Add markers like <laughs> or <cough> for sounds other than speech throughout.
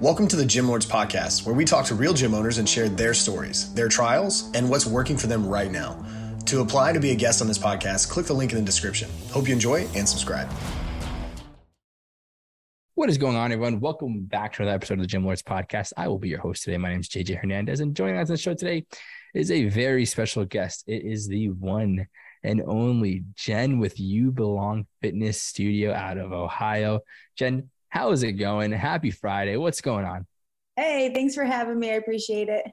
Welcome to the Gym Lords Podcast, where we talk to real gym owners and share their stories, their trials, and what's working for them right now. To apply to be a guest on this podcast, click the link in the description. Hope you enjoy and subscribe. What is going on, everyone? Welcome back to another episode of the Gym Lords Podcast. I will be your host today. My name is JJ Hernandez, and joining us on the show today is a very special guest. It is the one and only Jen with You Belong Fitness Studio out of Ohio. Jen, how is it going? Happy Friday. What's going on? Hey, thanks for having me. I appreciate it.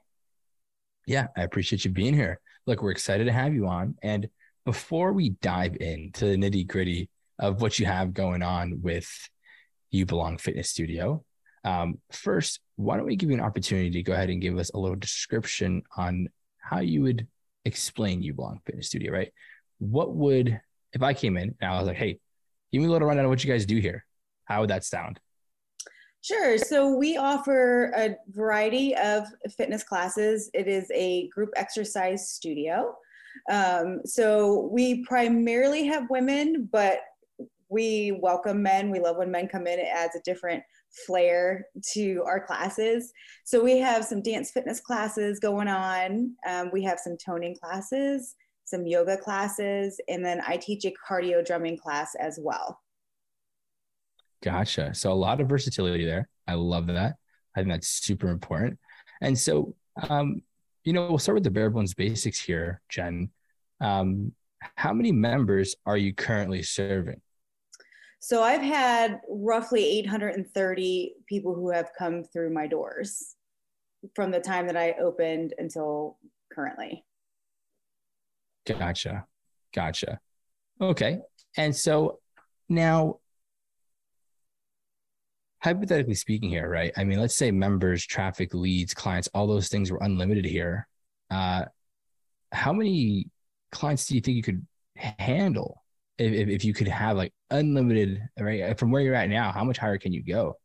Yeah, I appreciate you being here. Look, we're excited to have you on. And before we dive into the nitty gritty of what you have going on with You Belong Fitness Studio, um, first, why don't we give you an opportunity to go ahead and give us a little description on how you would explain You Belong Fitness Studio, right? What would, if I came in and I was like, hey, give me a little rundown of what you guys do here. How would that sound? Sure. So we offer a variety of fitness classes. It is a group exercise studio. Um, so we primarily have women, but we welcome men. We love when men come in. It adds a different flair to our classes. So we have some dance fitness classes going on. Um, we have some toning classes, some yoga classes, and then I teach a cardio drumming class as well. Gotcha. So a lot of versatility there. I love that. I think that's super important. And so, um, you know, we'll start with the bare bones basics here, Jen. Um, how many members are you currently serving? So I've had roughly 830 people who have come through my doors from the time that I opened until currently. Gotcha. Gotcha. Okay. And so now hypothetically speaking here, right? I mean, let's say members, traffic, leads, clients, all those things were unlimited here. Uh, how many clients do you think you could handle if, if, you could have like unlimited, right? From where you're at now, how much higher can you go?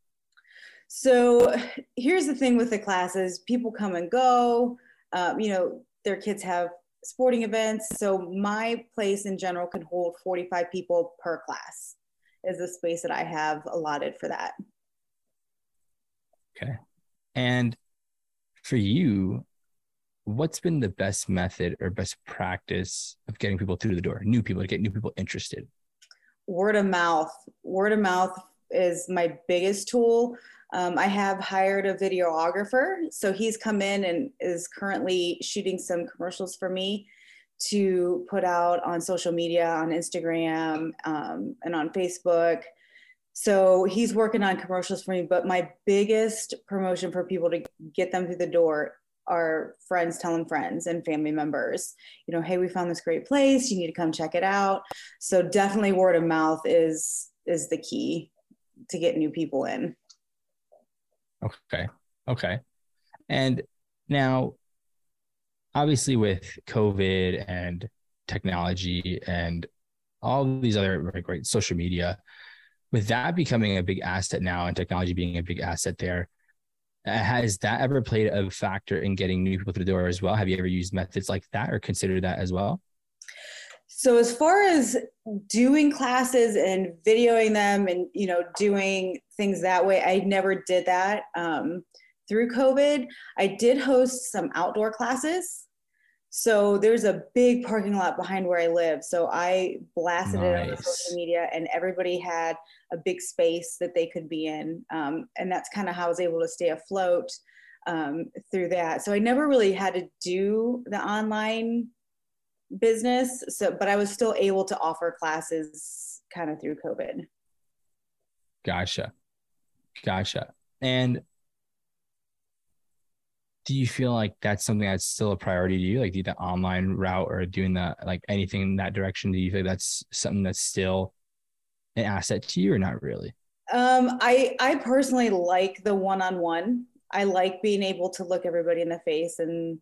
So here's the thing with the classes people come and go. Um, you know, their kids have sporting events. So my place in general can hold 45 people per class, is the space that I have allotted for that. Okay. And for you, what's been the best method or best practice of getting people through the door, new people to get new people interested? Word of mouth. Word of mouth is my biggest tool. Um, I have hired a videographer. So he's come in and is currently shooting some commercials for me to put out on social media, on Instagram, um, and on Facebook. So he's working on commercials for me, but my biggest promotion for people to get them through the door are friends telling friends and family members. You know, hey, we found this great place. You need to come check it out. So definitely word of mouth is is the key to get new people in. Okay. Okay. And now obviously with COVID and technology and all these other great social media, with that becoming a big asset now and technology being a big asset there, uh, has that ever played a factor in getting new people through the door as well? Have you ever used methods like that or considered that as well? So as far as doing classes and videoing them and you know doing things that way, I never did that. Um, through COVID, I did host some outdoor classes so there's a big parking lot behind where I live. So I blasted nice. it on social media, and everybody had a big space that they could be in. Um, and that's kind of how I was able to stay afloat um, through that. So I never really had to do the online business. So, but I was still able to offer classes kind of through COVID. Gotcha. Gotcha. And do you feel like that's something that's still a priority to you? Like the, the online route or doing that like anything in that direction do you think that's something that's still an asset to you or not really? Um, i i personally like the one-on-one. I like being able to look everybody in the face and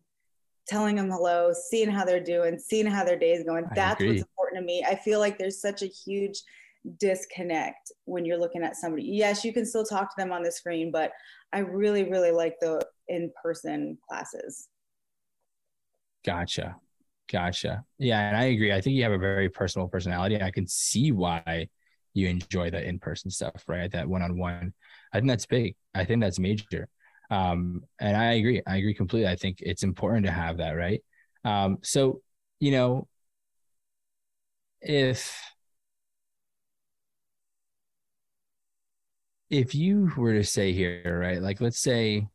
telling them hello seeing how they're doing seeing how their day is going. That's what's important to me. I feel like there's such a huge disconnect when you're looking at somebody. Yes, you can still talk to them on the screen, but I really, really like the in person classes. Gotcha. Gotcha. Yeah. And I agree. I think you have a very personal personality. I can see why you enjoy the in-person stuff, right? That one-on-one. I think that's big. I think that's major. Um, and I agree. I agree completely. I think it's important to have that, right? Um, so, you know, if if you were to say here, right, like let's say,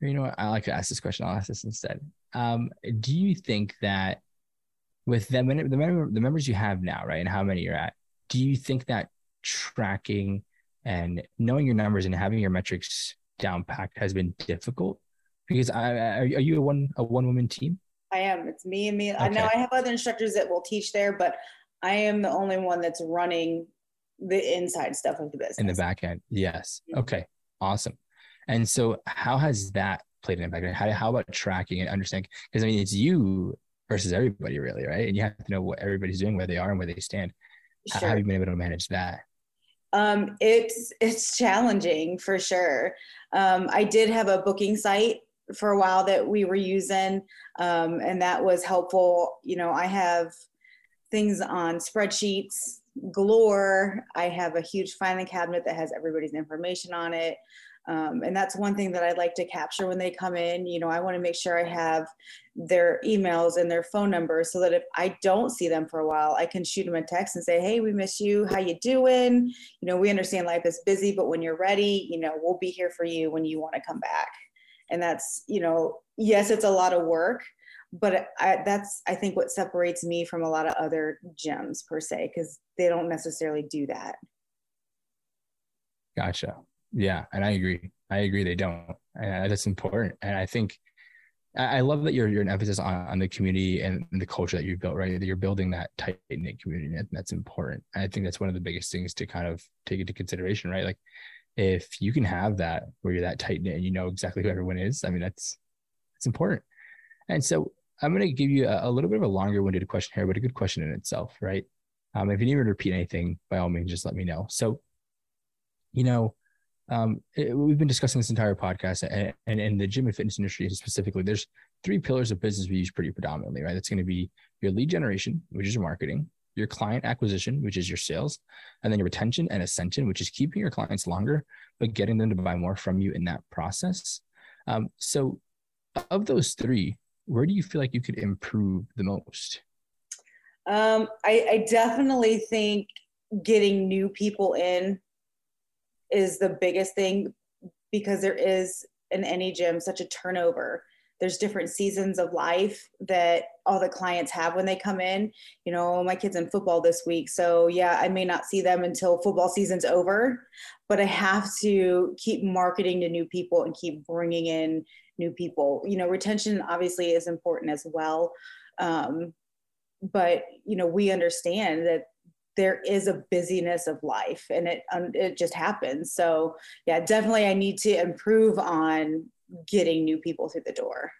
you know what, I like to ask this question. I'll ask this instead. Um, do you think that with the, the, member, the members you have now, right, and how many you're at, do you think that tracking and knowing your numbers and having your metrics down packed has been difficult? Because I, are you a one a one woman team? I am. It's me and me. Okay. I know I have other instructors that will teach there, but I am the only one that's running the inside stuff of the business. In the back end. Yes. Okay. Awesome. And so how has that played an impact? How, how about tracking and understanding? Because I mean, it's you versus everybody really, right? And you have to know what everybody's doing, where they are and where they stand. Sure. How have you been able to manage that? Um, it's, it's challenging for sure. Um, I did have a booking site for a while that we were using um, and that was helpful you know i have things on spreadsheets galore. I have a huge filing cabinet that has everybody's information on it. Um, and that's one thing that i'd like to capture when they come in. You know i want to make sure i have their emails and their phone numbers so that if i don't see them for a while i can shoot them a text and say hey we miss you. How you doing? You know we understand life is busy but when you're ready you know we'll be here for you when you want to come back. And that's you know yes it's a lot of work but I, that's i think what separates me from a lot of other gyms per se because they don't necessarily do that gotcha yeah and i agree i agree they don't and uh, that's important and i think I love that you're you're an emphasis on, on the community and the culture that you've built, right? That you're building that tight knit community, and that's important. I think that's one of the biggest things to kind of take into consideration, right? Like if you can have that where you're that tight knit and you know exactly who everyone is, I mean, that's it's important. And so I'm going to give you a, a little bit of a longer winded question here, but a good question in itself, right? Um, if you need me to repeat anything, by all means, just let me know. So, you know, um, it, we've been discussing this entire podcast, and, and in the gym and fitness industry specifically, there's three pillars of business we use pretty predominantly, right? That's going to be your lead generation, which is your marketing, your client acquisition, which is your sales, and then your retention and ascension, which is keeping your clients longer, but getting them to buy more from you in that process. Um, so, of those three, where do you feel like you could improve the most? Um, I, I definitely think getting new people in is the biggest thing because there is in any gym such a turnover. There's different seasons of life that all the clients have when they come in. You know my kids in football this week so yeah i may not see them until football season's over but i have to keep marketing to new people and keep bringing in new people. You know retention obviously is important as well. Um, but you know we understand that there is a busyness of life and it um, it just happens so yeah definitely i need to improve on getting new people through the door.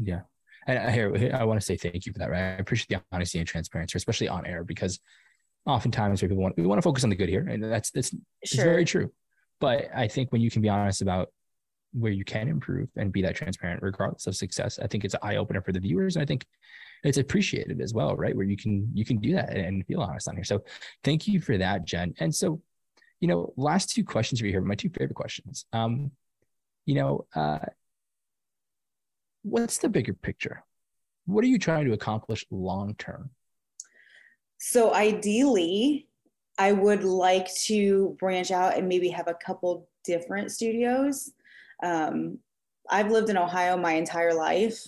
Yeah. And I here I want to say thank you for that, right? I appreciate the honesty and transparency, especially on air, because oftentimes people want we want to focus on the good here. And that's that's sure. very true. But I think when you can be honest about where you can improve and be that transparent regardless of success, I think it's an eye opener for the viewers. And I think it's appreciated as well, right? Where you can you can do that and feel honest on here. So thank you for that, Jen. And so, you know, last two questions we here, my two favorite questions. Um, you know, uh, what's the bigger picture? What are you trying to accomplish long term? So, ideally, I would like to branch out and maybe have a couple different studios. Um, I've lived in Ohio my entire life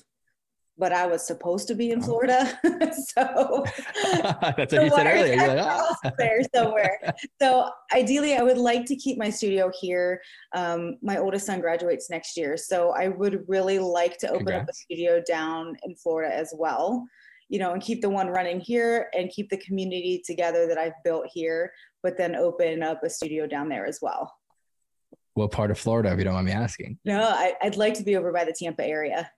but I was supposed to be in Florida. <laughs> so <laughs> that's <laughs> what you said earlier. You're like, oh. there somewhere. so ideally, I would like to keep my studio here. Um, my oldest son graduates next year, so I would really like to open Congrats. up a studio down in Florida as well. You know, and keep the one running here and keep the community together that I've built here, but then open up a studio down there as well. What part of Florida, if you don't mind me asking? No, I, I'd like to be over by the Tampa area.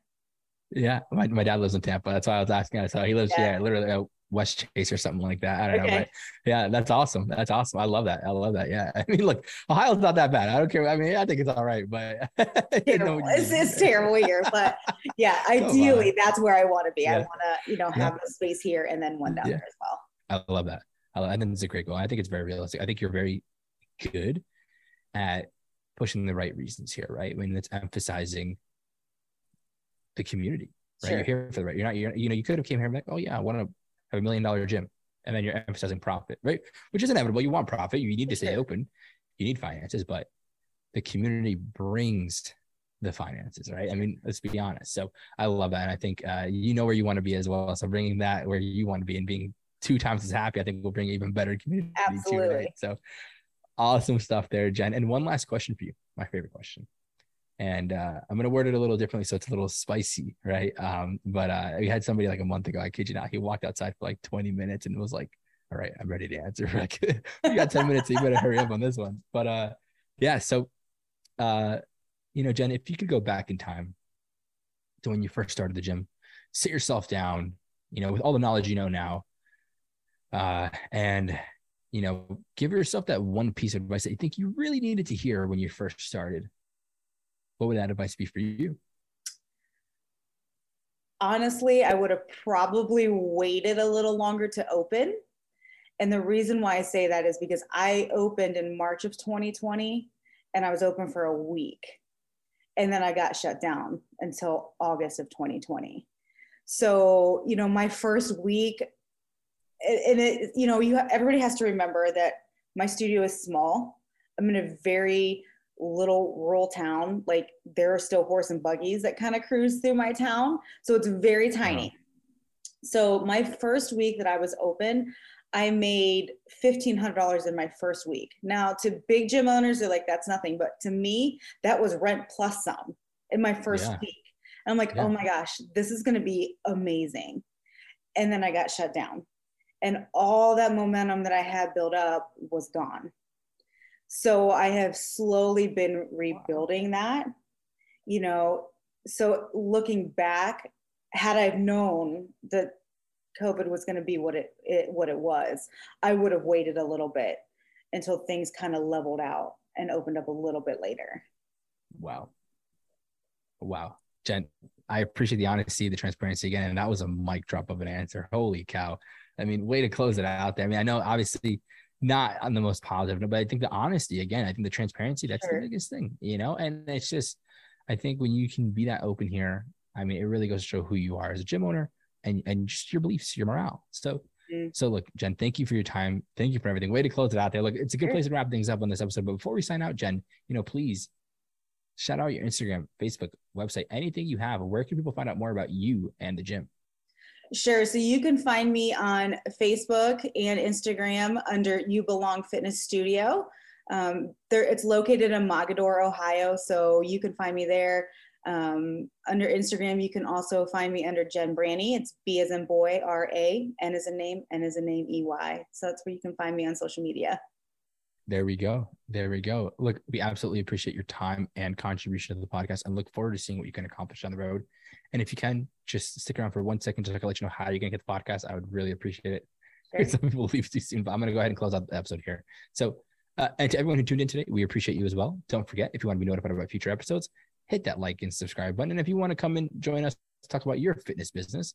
Yeah, my, my dad lives in Tampa. That's why I was asking. So he lives, yeah, yeah literally uh, West Chase or something like that. I don't okay. know, but yeah, that's awesome. That's awesome. I love that. I love that. Yeah. <laughs> I mean, look, Ohio's not that bad. I don't care. I mean, I think it's all right, but <laughs> it's, it's terrible here. But yeah, <laughs> ideally, that's where I want to be. Yeah. I want to, you know, have yeah. a space here and then one down yeah. there as well. I love that. I think it's a great goal. I think it's very realistic. I think you're very good at pushing the right reasons here, right? I mean, it's emphasizing the community, right? Sure. You're here for the right. You're not. You're, you know, you could have came here and like, oh yeah, I want to have a million dollar gym, and then you're emphasizing profit, right? Which is inevitable. You want profit. You need to stay open. You need finances, but the community brings the finances, right? I mean, let's be honest. So I love that, and I think uh, you know where you want to be as well. So bringing that where you want to be and being two times as happy, I think will bring even better community Absolutely. too, right? So awesome stuff there, Jen. And one last question for you, my favorite question. And uh, I'm gonna word it a little differently, so it's a little spicy, right? Um, but uh, we had somebody like a month ago. I kid you not, he walked outside for like 20 minutes and was like, "All right, I'm ready to answer." <laughs> Like, you got 10 minutes, so you better hurry up on this one. But uh, yeah, so uh, you know, Jen, if you could go back in time to when you first started the gym, sit yourself down, you know, with all the knowledge you know now, uh, and you know, give yourself that one piece of advice that you think you really needed to hear when you first started. What would that advice be for you? Honestly, I would have probably waited a little longer to open. And the reason why I say that is because I opened in March of 2020 and I was open for a week. And then I got shut down until August of 2020. So, you know, my first week, and it, you know, you everybody has to remember that my studio is small. I'm in a very little rural town. Like there are still horse and buggies that kind of cruise through my town, so it's very tiny. So my first week that I was open, I made fifteen hundred dollars in my first week. Now to big gym owners, they're like, "That's nothing," but to me, that was rent plus some in my first yeah. week. And I'm like, oh yeah. "Oh my gosh, this is going to be amazing!" And then I got shut down and all that momentum that I had built up was gone. So I have slowly been rebuilding that, you know. So looking back, had I known that COVID was going to be what it, it what it was, I would have waited a little bit until things kind of leveled out and opened up a little bit later. Wow. Wow. Jen, I appreciate the honesty, the transparency again. And that was a mic drop of an answer. Holy cow. I mean, way to close it out there. I mean, I know obviously not on the most positive, note, but I think the honesty again, I think the transparency, that's sure. the biggest thing, you know? And it's just, I think when you can be that open here, I mean, it really goes to show who you are as a gym owner and, and just your beliefs, your morale. So, mm-hmm. so look, Jen, thank you for your time. Thank you for everything. Way to close it out there. Look, it's a good place to wrap things up on this episode. But before we sign out, Jen, you know, please shout out your Instagram, Facebook, website, anything you have. Where can people find out more about you and the gym? Sure. So you can find me on Facebook and Instagram under You Belong Fitness Studio. Um, there, it's located in Mogadore, Ohio. So you can find me there. Um, under Instagram, you can also find me under Jen Branney. It's B as in boy, R A, N as a name, N as a name, E Y. So that's where you can find me on social media. There we go. There we go. Look, we absolutely appreciate your time and contribution to the podcast and look forward to seeing what you can accomplish on the road. And if you can, just stick around for one second just to let you know how you're going to get the podcast. I would really appreciate it. <laughs> Sure. Some people leave too soon, but I'm going to go ahead and close out the episode here. So, uh, and to everyone who tuned in today, we appreciate you as well. Don't forget, if you want to be notified about future episodes, hit that like and subscribe button. And if you want to come and join us to talk about your fitness business,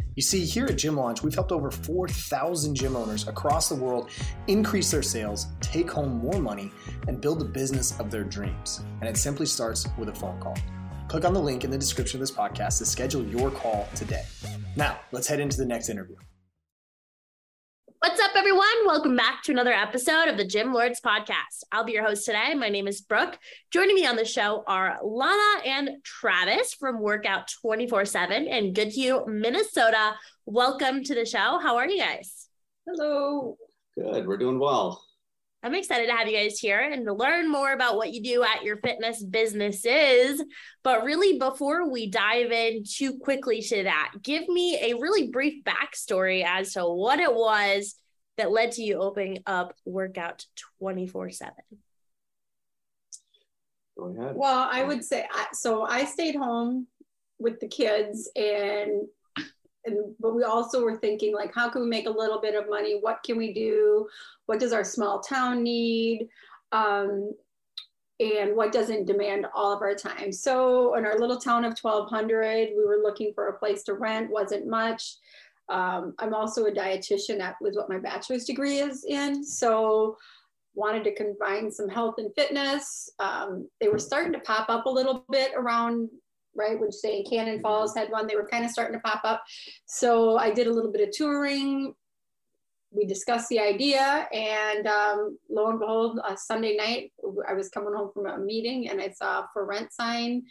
You see, here at Gym Launch, we've helped over 4,000 gym owners across the world increase their sales, take home more money, and build the business of their dreams. And it simply starts with a phone call. Click on the link in the description of this podcast to schedule your call today. Now, let's head into the next interview. What's up, everyone? Welcome back to another episode of the Gym Lords podcast. I'll be your host today. My name is Brooke. Joining me on the show are Lana and Travis from Workout 24 7 in Goodhue, Minnesota. Welcome to the show. How are you guys? Hello. Good. We're doing well. I'm excited to have you guys here and to learn more about what you do at your fitness businesses. But really, before we dive in too quickly to that, give me a really brief backstory as to what it was that led to you opening up workout 24 7? Go ahead. Well, I would say so. I stayed home with the kids, and and but we also were thinking like, how can we make a little bit of money? What can we do? What does our small town need? Um, and what doesn't demand all of our time. So in our little town of 1200, we were looking for a place to rent, wasn't much. Um, I'm also a dietitian. That was what my bachelor's degree is in. So wanted to combine some health and fitness. Um, they were starting to pop up a little bit around, right? When say Cannon Falls had one, they were kind of starting to pop up. So I did a little bit of touring, we discussed the idea and um, lo and behold a sunday night i was coming home from a meeting and i saw a for rent sign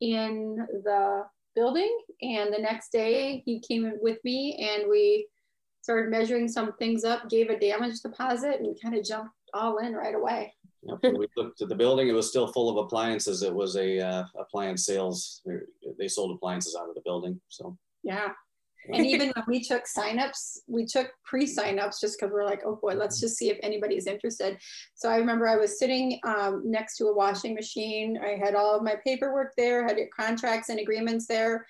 in the building and the next day he came with me and we started measuring some things up gave a damage deposit and kind of jumped all in right away yep. we looked at the building it was still full of appliances it was a uh, appliance sales they sold appliances out of the building so yeah and even when we took signups, we took pre-signups just because we're like, oh boy, let's just see if anybody's interested. So I remember I was sitting um, next to a washing machine. I had all of my paperwork there, had contracts and agreements there,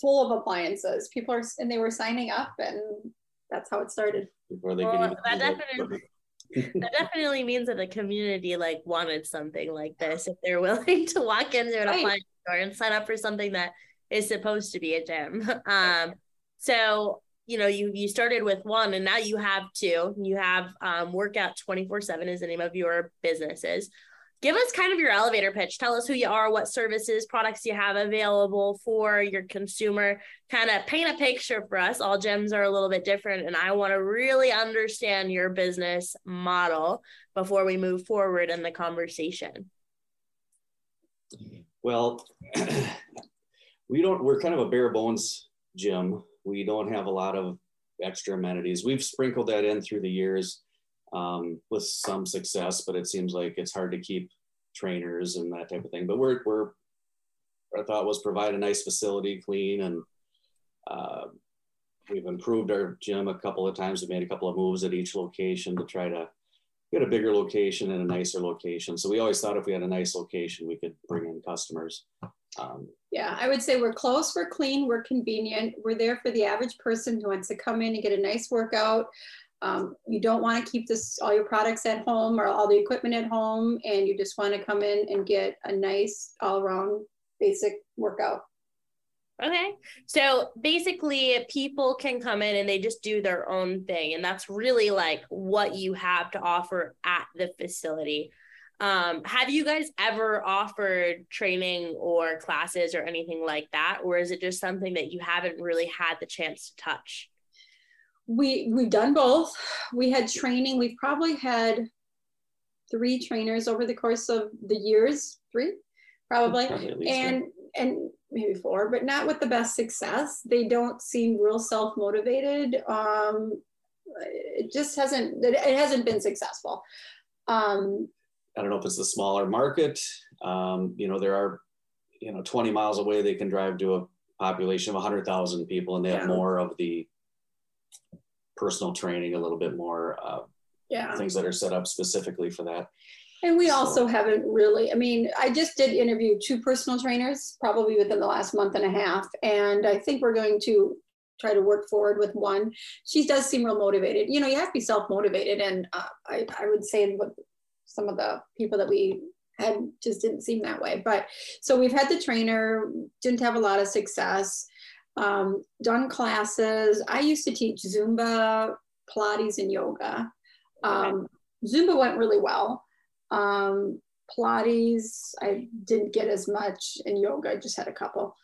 full of appliances. People are and they were signing up, and that's how it started. Before they well, that definitely. That <laughs> definitely means that the community like wanted something like this if they're <laughs> willing to walk into an right. appliance store and sign up for something that is supposed to be a gym. <laughs> Um, so you know you you started with one and now you have two. You have um, workout twenty four seven is the name of your businesses. Give us kind of your elevator pitch. Tell us who you are, what services, products you have available for your consumer. Kind of paint a picture for us. All gyms are a little bit different, and I want to really understand your business model before we move forward in the conversation. Well, <clears throat> we don't we're kind of a bare bones gym we don't have a lot of extra amenities we've sprinkled that in through the years um, with some success but it seems like it's hard to keep trainers and that type of thing but we're we're our thought was provide a nice facility clean and uh, we've improved our gym a couple of times we've made a couple of moves at each location to try to get a bigger location and a nicer location so we always thought if we had a nice location we could bring in customers um, yeah, I would say we're close, we're clean, we're convenient. We're there for the average person who wants to come in and get a nice workout. Um, you don't want to keep this all your products at home or all the equipment at home, and you just want to come in and get a nice all-around basic workout. Okay. So basically, people can come in and they just do their own thing. And that's really like what you have to offer at the facility. Um, have you guys ever offered training or classes or anything like that, or is it just something that you haven't really had the chance to touch? We we've done both. We had training. We've probably had three trainers over the course of the years, three probably, probably and and maybe four, but not with the best success. They don't seem real self motivated. Um, it just hasn't it hasn't been successful. Um, I don't know if it's the smaller market. Um, you know, there are, you know, 20 miles away, they can drive to a population of 100,000 people and they yeah. have more of the personal training, a little bit more uh, yeah. things that are set up specifically for that. And we so. also haven't really, I mean, I just did interview two personal trainers probably within the last month and a half. And I think we're going to try to work forward with one. She does seem real motivated. You know, you have to be self motivated. And uh, I, I would say what some of the people that we had just didn't seem that way. But so we've had the trainer, didn't have a lot of success, um, done classes. I used to teach Zumba, Pilates, and yoga. Um, Zumba went really well. Um, Pilates, I didn't get as much, and yoga, I just had a couple.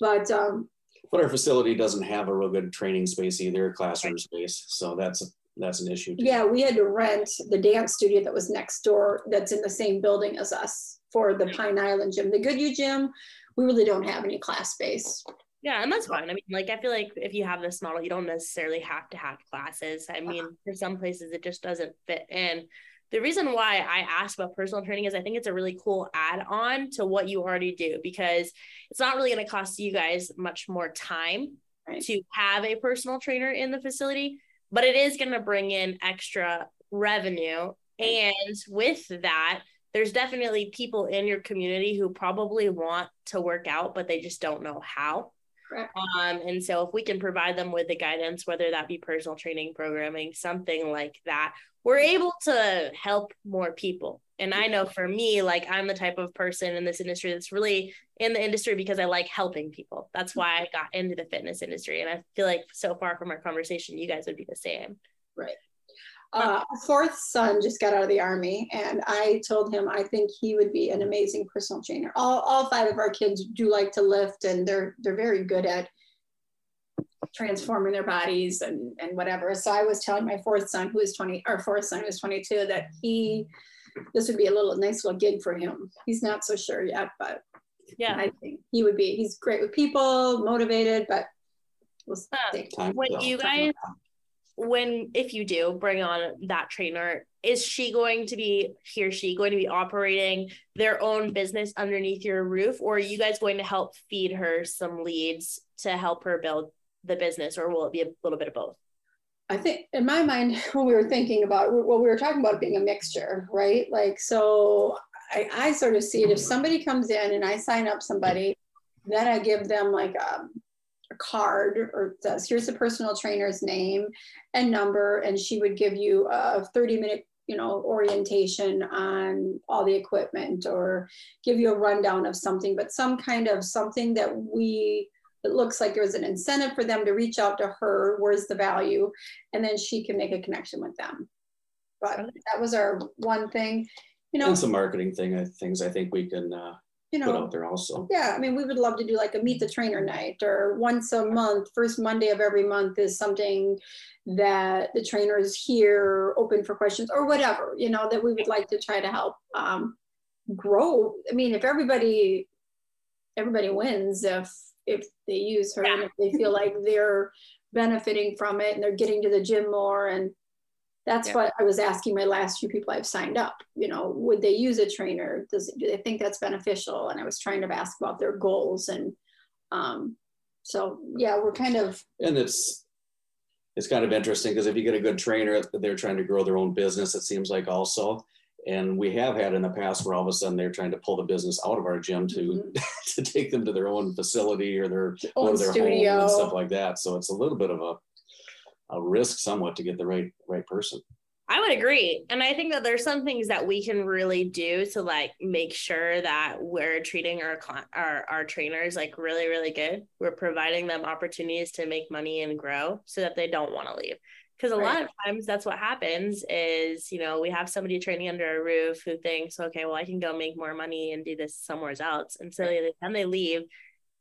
But um, but our facility doesn't have a real good training space either, classroom space. So that's that's an issue. Too. Yeah, we had to rent the dance studio that was next door, that's in the same building as us for the Pine Island gym. The Goodhue gym, we really don't have any class space. Yeah, and that's fine. I mean, like, I feel like if you have this model, you don't necessarily have to have classes. I uh-huh. mean, for some places, it just doesn't fit in. The reason why I asked about personal training is I think it's a really cool add on to what you already do because it's not really going to cost you guys much more time right. to have a personal trainer in the facility but it is going to bring in extra revenue. And with that, there's definitely people in your community who probably want to work out, but they just don't know how. Correct. Um, and so if we can provide them with the guidance, whether that be personal training, programming, something like that, we're able to help more people. And I know for me, like I'm the type of person in this industry that's really in the industry because I like helping people. That's why I got into the fitness industry. And I feel like so far from our conversation, you guys would be the same. Right. Uh, our fourth son just got out of the army, and I told him I think he would be an amazing personal trainer. All, all five of our kids do like to lift, and they're they're very good at transforming their bodies and and whatever. So I was telling my fourth son, who is twenty, our fourth son who is twenty two, that he this would be a little nice little gig for him. He's not so sure yet, but Yeah. I think he would be. He's great with people, motivated, but we'll Uh, see. Time when you guys when if you do bring on that trainer is she going to be he or she going to be operating their own business underneath your roof? Or are you guys going to help feed her some leads to help her build the business? Or will it be a little bit of both? I think in my mind, <laughs> when we were thinking about, what we were talking about being a mixture, right? Like, so I, I sort of see it if somebody comes in and I sign up somebody, then I give them like a, a card or it says, here's the personal trainer's name and number, and she would give you a 30 minute, you know, orientation on all the equipment or give you a rundown of something, but some kind of something that we it looks like there's an incentive for them to reach out to her. Where's the value? And then she can make a connection with them. But that was our one thing, you know. And some marketing thing, uh, things I think we can uh, You put know, out there also. yeah. I mean, we would love to do like a meet the trainer night, or once a month, first Monday of every month is something that the trainer is here, open for questions, or whatever. You know, that we would like to try to help um, grow. I mean, if everybody everybody wins if if they use her and if they feel like they're benefiting from it and they're getting to the gym more and that's Yeah. what I was asking my last few people I've signed up. You know, would they use a trainer? Does do they think that's beneficial? And I was trying to ask about their goals and um, so yeah, we're kind of And it's it's kind of interesting because if you get a good trainer, they're trying to grow their own business. It seems like also, and we have had in the past where all of a sudden they're trying to pull the business out of our gym to <laughs> to take them to their own facility or their own their home studio. and stuff like that. So it's a little bit of a a risk somewhat to get the right right person. I would agree. And I think that there's some things that we can really do to like make sure that we're treating our our our trainers like really really good. We're providing them opportunities to make money and grow so that they don't want to leave. Because a lot of times that's what happens is, you know, we have somebody training under a roof who thinks, okay, well, I can go make more money and do this somewhere else. And so they, then they leave.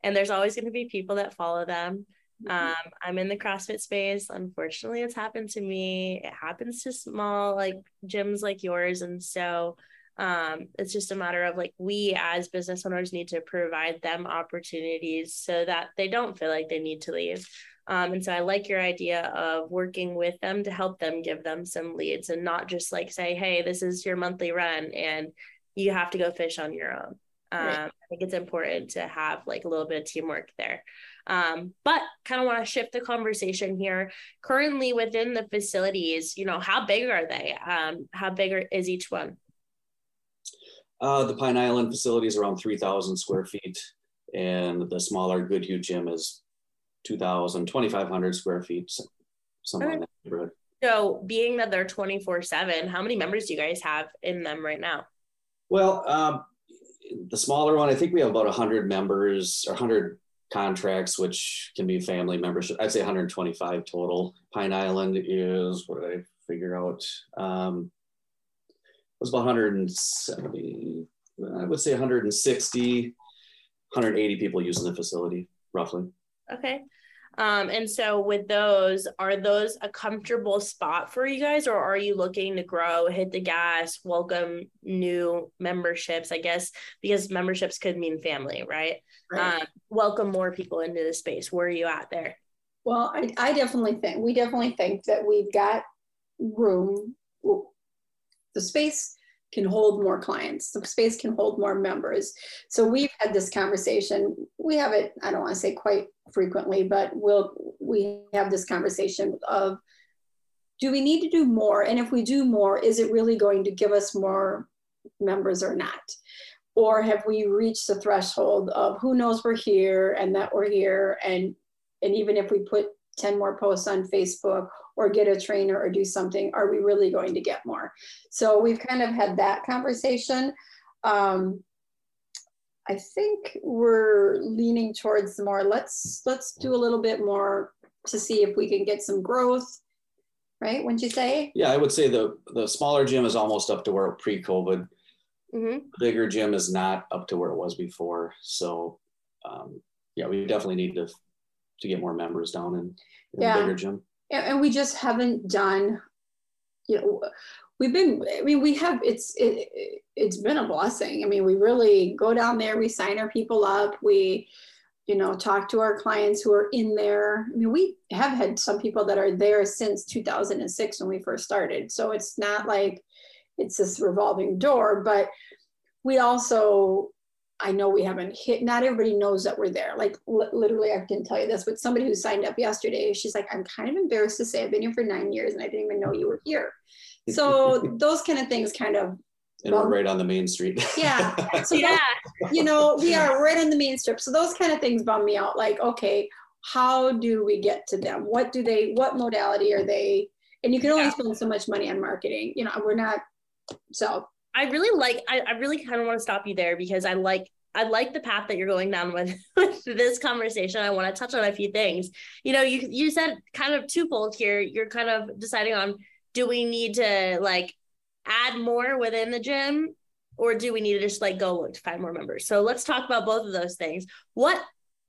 And there's always going to be people that follow them. Um, I'm in the CrossFit space. Unfortunately, it's happened to me. It happens to small like gyms like yours. And so um, it's just a matter of like we as business owners need to provide them opportunities so that they don't feel like they need to leave. Um, and so I like your idea of working with them to help them give them some leads and not just like say, hey, this is your monthly run and you have to go fish on your own. Um, Right. I think it's important to have like a little bit of teamwork there. Um, but kind of want to shift the conversation here. Currently within the facilities, you know, how big are they? Um, how big are, is each one? Uh, the Pine Island facility is around 3,000 square feet, and the smaller Goodhue gym is 2,000, 2,500 square feet, so- somewhere in that neighborhood. So being that they're 24 seven, how many members do you guys have in them right now? Well, um, the smaller one, I think we have about 100 members or 100 contracts, which can be family membership. I'd say 125 total. Pine Island is what I figure out? Um, it was about 170, I would say 160, 180 people using the facility, roughly. Okay. Um, and so with those, are those a comfortable spot for you guys, or are you looking to grow, hit the gas, welcome new memberships? I guess because memberships could mean family, right? Right. Um, welcome more people into the space. Where are you at there? Well, I, I definitely think, we definitely think that we've got room. The space can hold more clients, the space can hold more members. So we've had this conversation. We have it, I don't want to say quite frequently, but we'll, we have this conversation of do we need to do more? And if we do more, is it really going to give us more members or not? Or have we reached the threshold of who knows we're here and that we're here? And, and even if we put 10 more posts on Facebook or get a trainer or do something, are we really going to get more? So we've kind of had that conversation. Um, I think we're leaning towards more, let's, let's do a little bit more to see if we can get some growth, right? Wouldn't you say? Yeah, I would say the the smaller gym is almost up to where pre-COVID. Mhm. Bigger gym is not up to where it was before. So, um, yeah, we definitely need to to get more members down in, in Yeah. the bigger gym. And, and we just haven't done you know we've been i mean we have it's it, it- it's been a blessing. I mean we really go down there we sign our people up we you know talk to our clients who are in there. I mean we have had some people that are there since 2006 when we first started. So it's not like it's this revolving door but we also I know we haven't hit, not everybody knows that we're there. Like li- literally, I can tell you this, but somebody who signed up yesterday, she's like, I'm kind of embarrassed to say I've been here for nine years and I didn't even know you were here. So <laughs> those kind of things kind of, And we're right on the main street. <laughs> Yeah. so Yeah. those, you know, we are right on the main strip. So those kind of things bum me out. Like, okay, how do we get to them? What do they, what modality are they? And you can only Yeah. spend so much money on marketing. You know, we're not, so I really like I, I really kind of want to stop you there because I like I like the path that you're going down with, <laughs> with this conversation. I want to touch on a few things. You know, you you said kind of twofold here. You're kind of deciding on do we need to like add more within the gym or do we need to just like go look to find more members? So let's talk about both of those things. What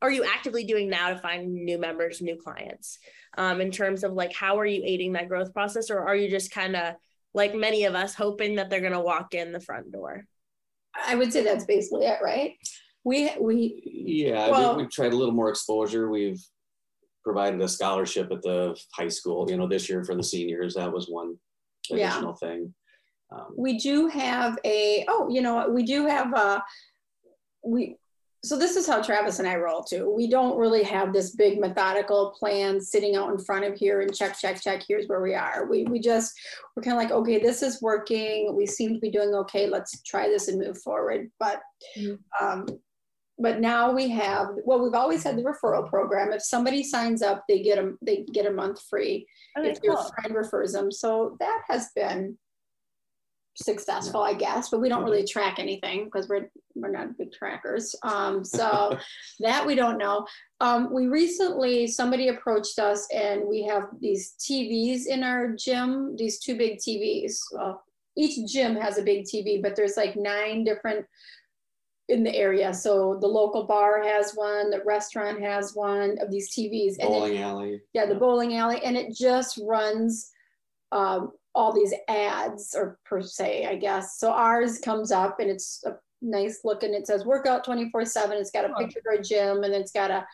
are you actively doing now to find new members, new clients? Um, in terms of like how are you aiding that growth process or are you just kind of like many of us hoping that they're going to walk in the front door? I would say that's basically it, right? We, we, Yeah, Well- we, we've tried a little more exposure. We've provided a scholarship at the high school. You know, this year for the seniors, that was one Yeah. additional thing. Um, we do have a, oh, you know, we do have a, we, so this is how Travis and I roll too. We don't really have this big methodical plan sitting out in front of here and check, check, check, here's where we are. We, we just, we're kind of like, okay, this is working. We seem to be doing okay. Let's try this and move forward. But, Mhm. um, but now we have, well, we've always had the referral program. If somebody signs up, they get a, they get a month free Okay, if your cool. friend refers them. So that has been successful, I guess, but we don't really track anything because we're we're not big trackers. Um, so <laughs> that we don't know. Um, we recently somebody approached us and we have these TVs in our gym, these two big TVs. Well, each gym has a big TV, but there's like nine different in the area. So the local bar has one, the restaurant has one of these TVs. And bowling alley. yeah, the bowling alley, and it just runs um, all these ads, or per se, I guess. So ours comes up, and it's a nice looking. It says workout twenty four seven. It's got a picture of a gym, and it's got a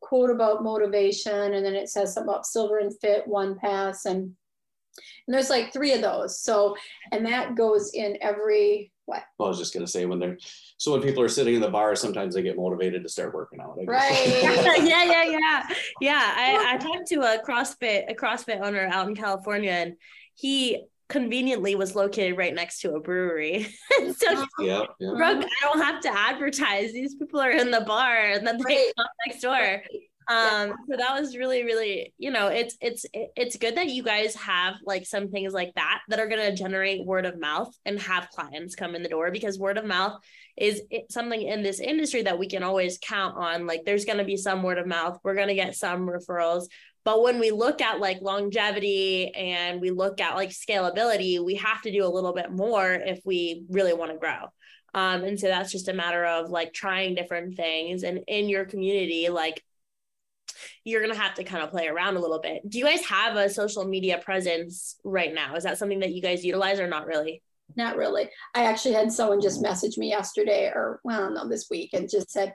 quote about motivation, and then it says something about silver and fit, one pass, and and there's like three of those. So, and that goes in every what? Well, I was just gonna say when they're so when people are sitting in the bar, sometimes they get motivated to start working out. I guess. Right. <laughs> <laughs> yeah, yeah, yeah, yeah. I, I talked to a CrossFit a CrossFit owner out in California, and he conveniently was located right next to a brewery. <laughs> so, yeah, yeah. Brooke, I don't have to advertise. These people are in the bar, and then they Right. come next door. Um, so that was really, really, you know, it's it's it's good that you guys have like some things like that that are gonna generate word of mouth and have clients come in the door because word of mouth is something in this industry that we can always count on. Like there's gonna be some word of mouth, we're gonna get some referrals. But when we look at like longevity and we look at like scalability, we have to do a little bit more if we really want to grow. Um, and so that's just a matter of like trying different things and in your community, like you're gonna have to kind of play around a little bit. Do you guys have a social media presence right now? Is that something that you guys utilize or not really? Not really. I actually had someone just message me yesterday or well, no, this week and just said,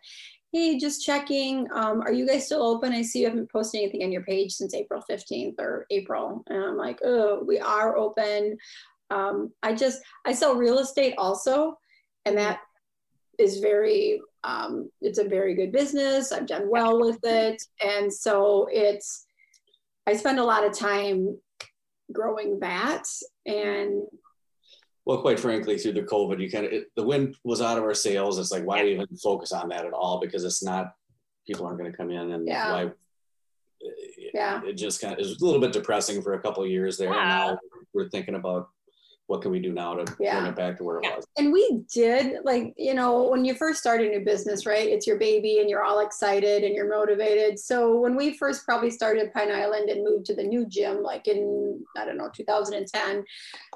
Hey, just checking. Um, are you guys still open? I see you haven't posted anything on your page since April 15th or April. And I'm like, oh, we are open. Um, I just I sell real estate also, and that is very um, it's a very good business. I've done well with it. And so it's I spend a lot of time growing that and well, quite frankly, through the COVID, you kind of the wind was out of our sails. It's like why even focus on that at all? Because it's not people aren't going to come in, and Yeah. why? Yeah. it just kind of is a little bit depressing for a couple of years there. And Yeah. now we're thinking about what can we do now to Yeah. bring it back to where it Yeah. was. and we did like you know when you first start a new business right it's your baby and you're all excited and you're motivated so when we first probably started pine island and moved to the new gym like in i don't know 2010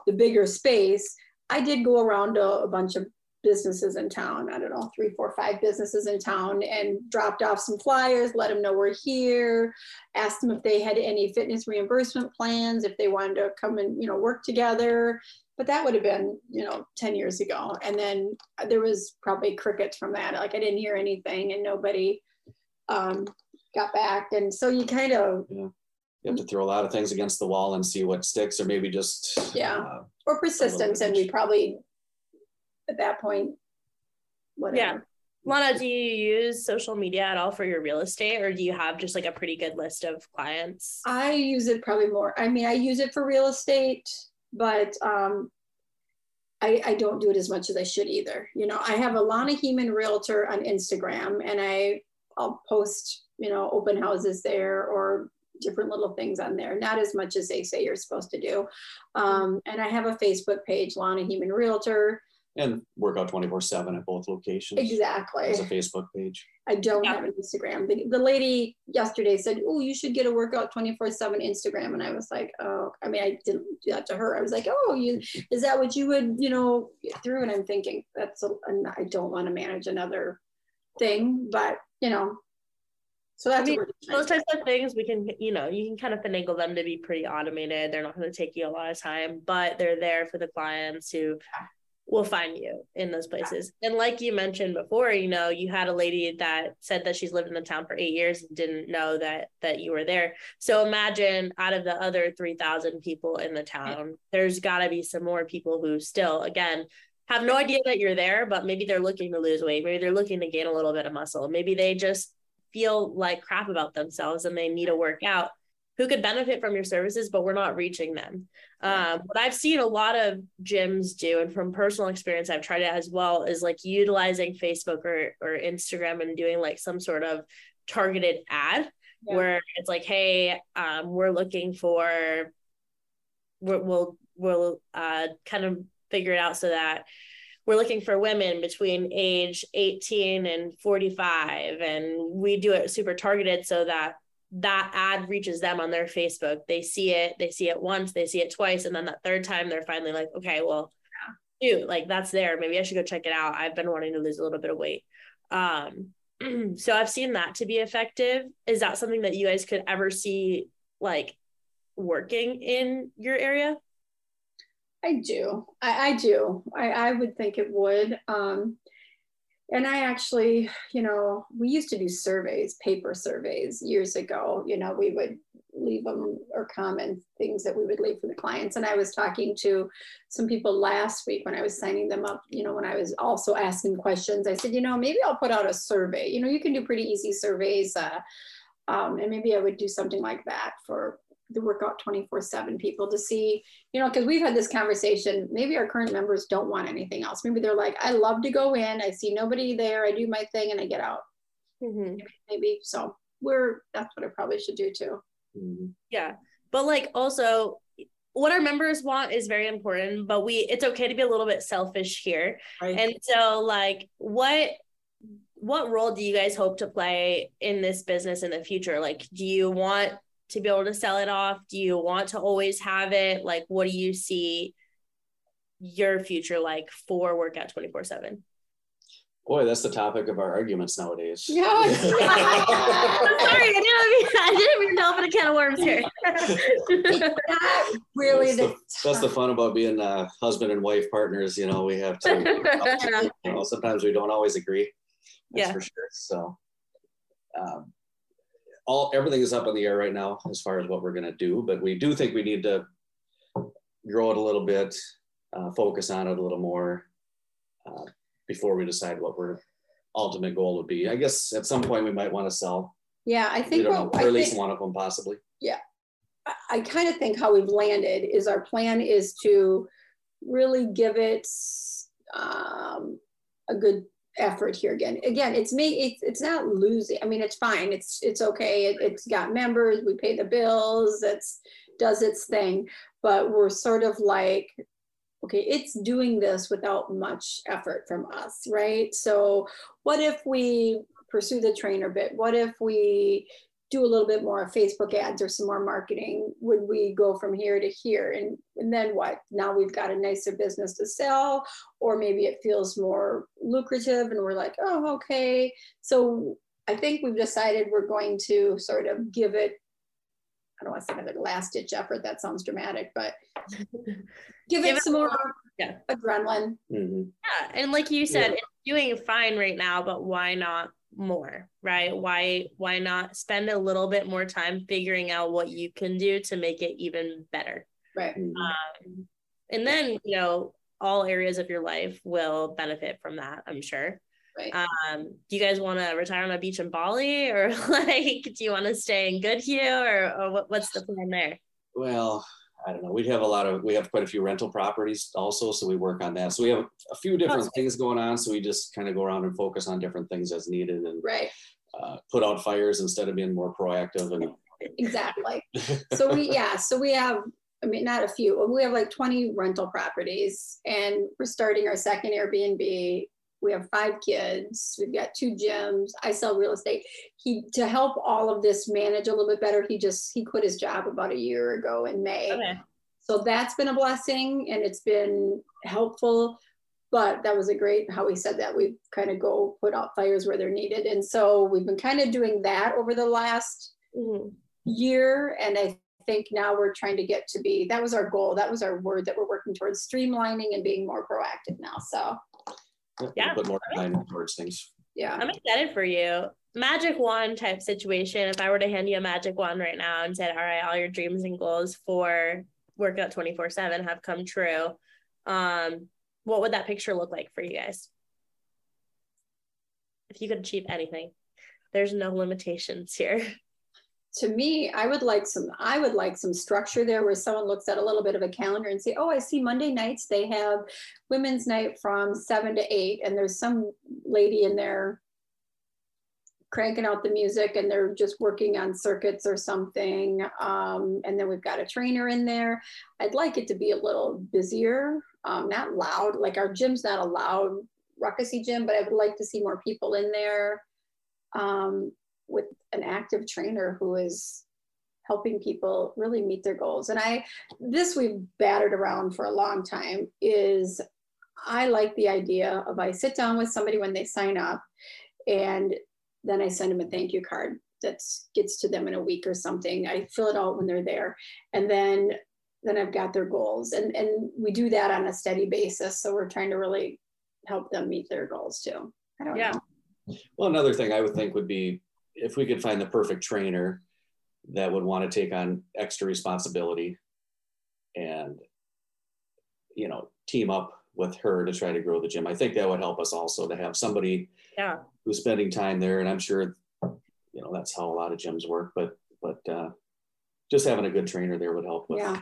the bigger space i did go around a bunch of businesses in town. I don't know three four five businesses in town and dropped off some flyers let them know we're here asked them if they had any fitness reimbursement plans if they wanted to come and you know work together. But that would have been you know 10 years ago. And then there was probably crickets from that. Like i didn't hear anything and nobody um, got back. And so you kind of yeah. You have to throw a lot of things against the wall and see what sticks, or maybe just Yeah. uh, or persistence and we probably at that point whatever Yeah. Lana, do you use social media at all for your real estate or do you have just like a pretty good list of clients? I use it probably more. I mean, I use it for real estate, but um, I, I don't do it as much as I should either. You know, I have a Lana Huemann Realtor on Instagram, and I I'll post you know open houses there or different little things on there. Not as much as they say you're supposed to do. Um, and I have a Facebook page, Lana Huemann Realtor. And work out 24 7 at both locations. Exactly. As a Facebook page. I don't Yeah. have an Instagram. The, the lady yesterday said, "Oh, you should get a workout 24/7 Instagram." And I was like, "Oh, I mean, I didn't do that to her. I was like, "Oh, you <laughs> is that what you would, you know, get through?" And I'm thinking that's a, and I don't want to manage another thing, but you know, so that's I mean, what Those types of things we can, you know, you can kind of finagle them to be pretty automated. They're not going to take you a lot of time, but they're there for the clients who will find you in those places. And like you mentioned before, you know, you had a lady that said that she's lived in the town for eight years and didn't know that that you were there. So imagine out of the other three thousand people in the town, there's got to be some more people who still, again, have no idea that you're there, but maybe they're looking to lose weight, maybe they're looking to gain a little bit of muscle, maybe they just feel like crap about themselves and they need to work out who could benefit from your services, but we're not reaching them. Um, what I've seen a lot of gyms do, and from personal experience, I've tried it as well, is like utilizing Facebook or, or Instagram and doing like some sort of targeted ad Yeah. where it's like, hey, um, we're looking for, we're, we'll, we'll uh, kind of figure it out so that we're looking for women between age 18 and 45 and we do it super targeted so that that ad reaches them on their facebook. They see it they see it once they see it twice and then that third time they're finally like okay well dude like that's there. Maybe i should go check it out. I've been wanting to lose a little bit of weight. Um <clears throat> so i've seen that to be effective. Is that something that you guys could ever see like working in your area? I do. I, I do. I, I would think it would. Um, and I actually, you know, we used to do surveys, paper surveys years ago. You know, we would leave them or comment things that we would leave for the clients. And I was talking to some people last week when I was signing them up, you know, when I was also asking questions. I said, you know, maybe I'll put out a survey. You know, you can do pretty easy surveys. Uh, um, and maybe I would do something like that for the workout 24 7 people to see you know, because we've had this conversation. Maybe our current members don't want anything else. Maybe they're like, I love to go in, I see nobody there, I do my thing, and I get out. Maybe so. We're that's what I probably should do too. Mhm. Yeah. But like also what our members want is very important, but we it's okay to be a little bit selfish here. Right. And so like what what role do you guys hope to play in this business in the future? Like do you want to be able to sell it off? Do you want to always have it? Like what do you see your future like for workout 24/7? Boy, that's the topic of our arguments nowadays. Yeah. <laughs> Sorry, I didn't mean, I didn't mean to open a can of worms here. Not really that's, the, the, that's the fun about being uh, husband and wife partners. You know, we have to. <laughs> you know, sometimes we don't always agree. That's Yeah. for sure. So, um, all everything is up in the air right now as far as what we're going to do, but we do think we need to grow it a little bit, uh, focus on it a little more uh, before we decide what our ultimate goal would be. I guess at some point we might want to sell. yeah, I think We don't know, or at least think, one of them possibly. I, I kind of think how we've landed is our plan is to really give it um, a good effort here again. Again, it's me. It's it's not losing. I mean, it's fine. It's it's okay. It, it's got members. We pay the bills. It's does its thing. But we're sort of like, okay, it's doing this without much effort from us, right? So what if we pursue the trainer bit? What if we do a little bit more Facebook ads or some more marketing? Would we go from here to here? And, and then what? Now we've got a nicer business to sell, or maybe it feels more lucrative and we're like, oh, okay. So I think we've decided we're going to sort of give it, I don't want to say like a last ditch effort, that sounds dramatic, but <laughs> give, it, some more yeah. adrenaline. Mhm. Yeah, and like you said, Yeah. it's doing fine right now, but why not more, right? Why why not spend a little bit more time figuring out what you can do to make it even better? Right. Mhm. Um, and then you know all areas of your life will benefit from that. I'm sure. Right. Um, do you guys want to retire on a beach in Bali, or <laughs> like, do you want to stay in Goodhue, or, or what, what's the plan there? Well, I don't know. We have a lot of, we have quite a few rental properties also, so we work on that. So we have a few different things going on. So we just kind of go around and focus on different things as needed and Right. uh, put out fires instead of being more proactive. And <laughs> Exactly. so we <laughs> yeah so we have i mean not a few we have like 20 rental properties and we're starting our second airbnb we have five kids we've got two gyms i sell real estate he to help all of this manage a little bit better he just he quit his job about a year ago in may Okay. so that's been a blessing and it's been helpful but that was a great how he said that we kind of go put out fires where they're needed and so we've been kind of doing that over the last Mhm. year and i think now we're trying to get to be that was our goal that was our word that we're working towards streamlining and being more proactive now so Yeah. Put more time towards things. yeah I'm excited for you. Magic wand type situation. If I were to hand you a magic wand right now and said, "All right, all your dreams and goals for workout 24 seven have come true," um, what would that picture look like for you guys? If you could achieve anything, there's no limitations here. <laughs> to me i would like some i would like some structure there where someone looks at a little bit of a calendar and say oh i see monday nights they have women's night from seven to eight and there's some lady in there cranking out the music and they're just working on circuits or something um, and then we've got a trainer in there. I'd like it to be a little busier um, not loud like our gym's not a loud ruckusy gym but i would like to see more people in there. Um, with an active trainer who is helping people really meet their goals. And I, this we've battered around for a long time is I like the idea of I sit down with somebody when they sign up and then I send them a thank you card that gets to them in a week or something. I fill it out when they're there. And then then I've got their goals. And and we do that on a steady basis. So we're trying to really help them meet their goals too. I don't Yeah. know. Well, another thing I would think would be if we could find the perfect trainer that would want to take on extra responsibility and, you know, team up with her to try to grow the gym. I think that would help us also to have somebody Yeah. who's spending time there. And I'm sure, you know, that's how a lot of gyms work, but, but, uh, just having a good trainer there would help with. Yeah.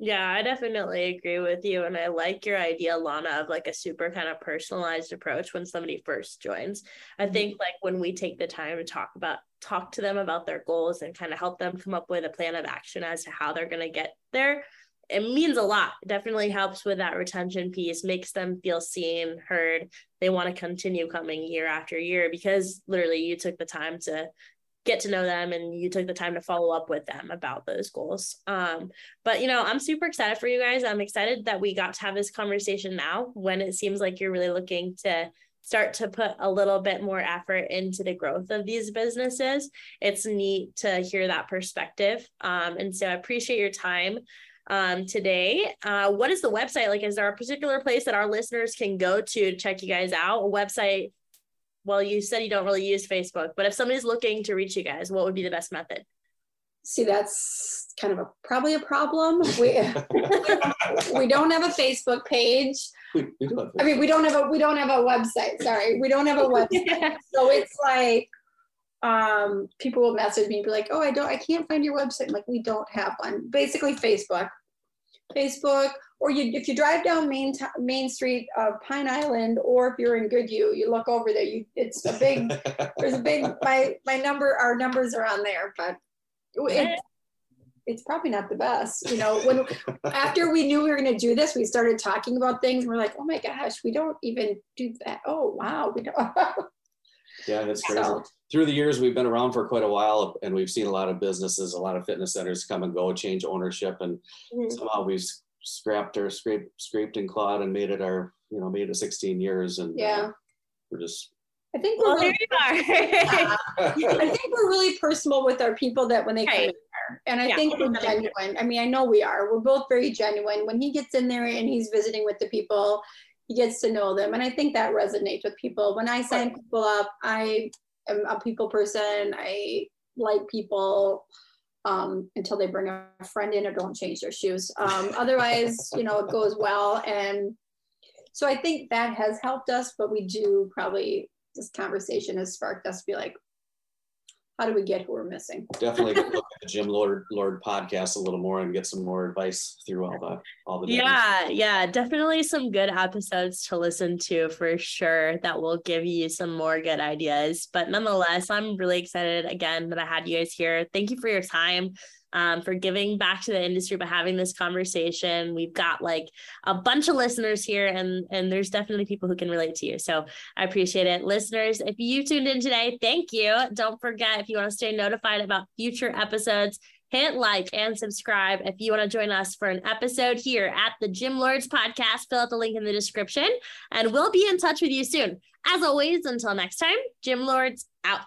Yeah, I definitely agree with you. And I like your idea, Lana, of like a super kind of personalized approach when somebody first joins. I mm-hmm. think like when we take the time to talk about talk to them about their goals and kind of help them come up with a plan of action as to how they're gonna get there, it means a lot. It definitely helps with that retention piece, makes them feel seen, heard. They want to continue coming year after year because literally you took the time to get to know them and you took the time to follow up with them about those goals. Um, but you know, I'm super excited for you guys. I'm excited that we got to have this conversation now when it seems like you're really looking to start to put a little bit more effort into the growth of these businesses. It's neat to hear that perspective. Um, and so I appreciate your time um, today. Uh, what is the website? Like, is there a particular place that our listeners can go to to check you guys out? A website? Well, you said you don't really use Facebook, but if somebody's looking to reach you guys, what would be the best method? See, that's kind of a probably a problem. We <laughs> we don't have a Facebook page. We- we do have I mean, we don't have a we don't have a website. Sorry, we don't have a <laughs> website. So it's like um, people will message me and be like, "Oh, I don't, I can't find your website." I'm like, we don't have one. Basically, Facebook, Facebook, or you if you drive down Main Main Street of Pine Island, or if you're in Goodhue, you look over there. You it's a big. <laughs> there's a big my my number. Our numbers are on there, but it, it's probably not the best. You know, when after we knew we were going to do this, we started talking about things. And we're like, oh my gosh, we don't even do that. Oh wow, we don't. <laughs> yeah, that's crazy. So, Through the years, we've been around for quite a while, and we've seen a lot of businesses, a lot of fitness centers come and go, change ownership, and mm-hmm. somehow we've scrapped or scraped, scraped and clawed, and made it our, you know, made it 16 years, and yeah, uh, we're just I think we're well, really, <laughs> I think we're really personal with our people that when they come in there. And I yeah, think we're genuine. I mean, I know we are. We're both very genuine. When he gets in there and he's visiting with the people, he gets to know them. And I think that resonates with people. When I sign people up, I am a people person. I like people um, until they bring a friend in or don't change their shoes. Um, <laughs> otherwise, you know, it goes well. And so I think that has helped us, but we do probably this conversation has sparked us to be like, how do we get who we're missing? Definitely <laughs> look at the Gym Lord Lord podcast a little more and get some more advice through all the all the. Yeah, yeah, definitely some good episodes to listen to for sure. That will give you some more good ideas. But nonetheless, I'm really excited again that I had you guys here. Thank you for your time um, for giving back to the industry by having this conversation. We've got like a bunch of listeners here, and and there's definitely people who can relate to you. So I appreciate it, listeners. If you tuned in today, thank you. Don't forget if you want to stay notified about future episodes. Hit like and subscribe if you want to join us for an episode here at the Gym Lords podcast. Fill out the link in the description and we'll be in touch with you soon. As always, until next time, Gym Lords out.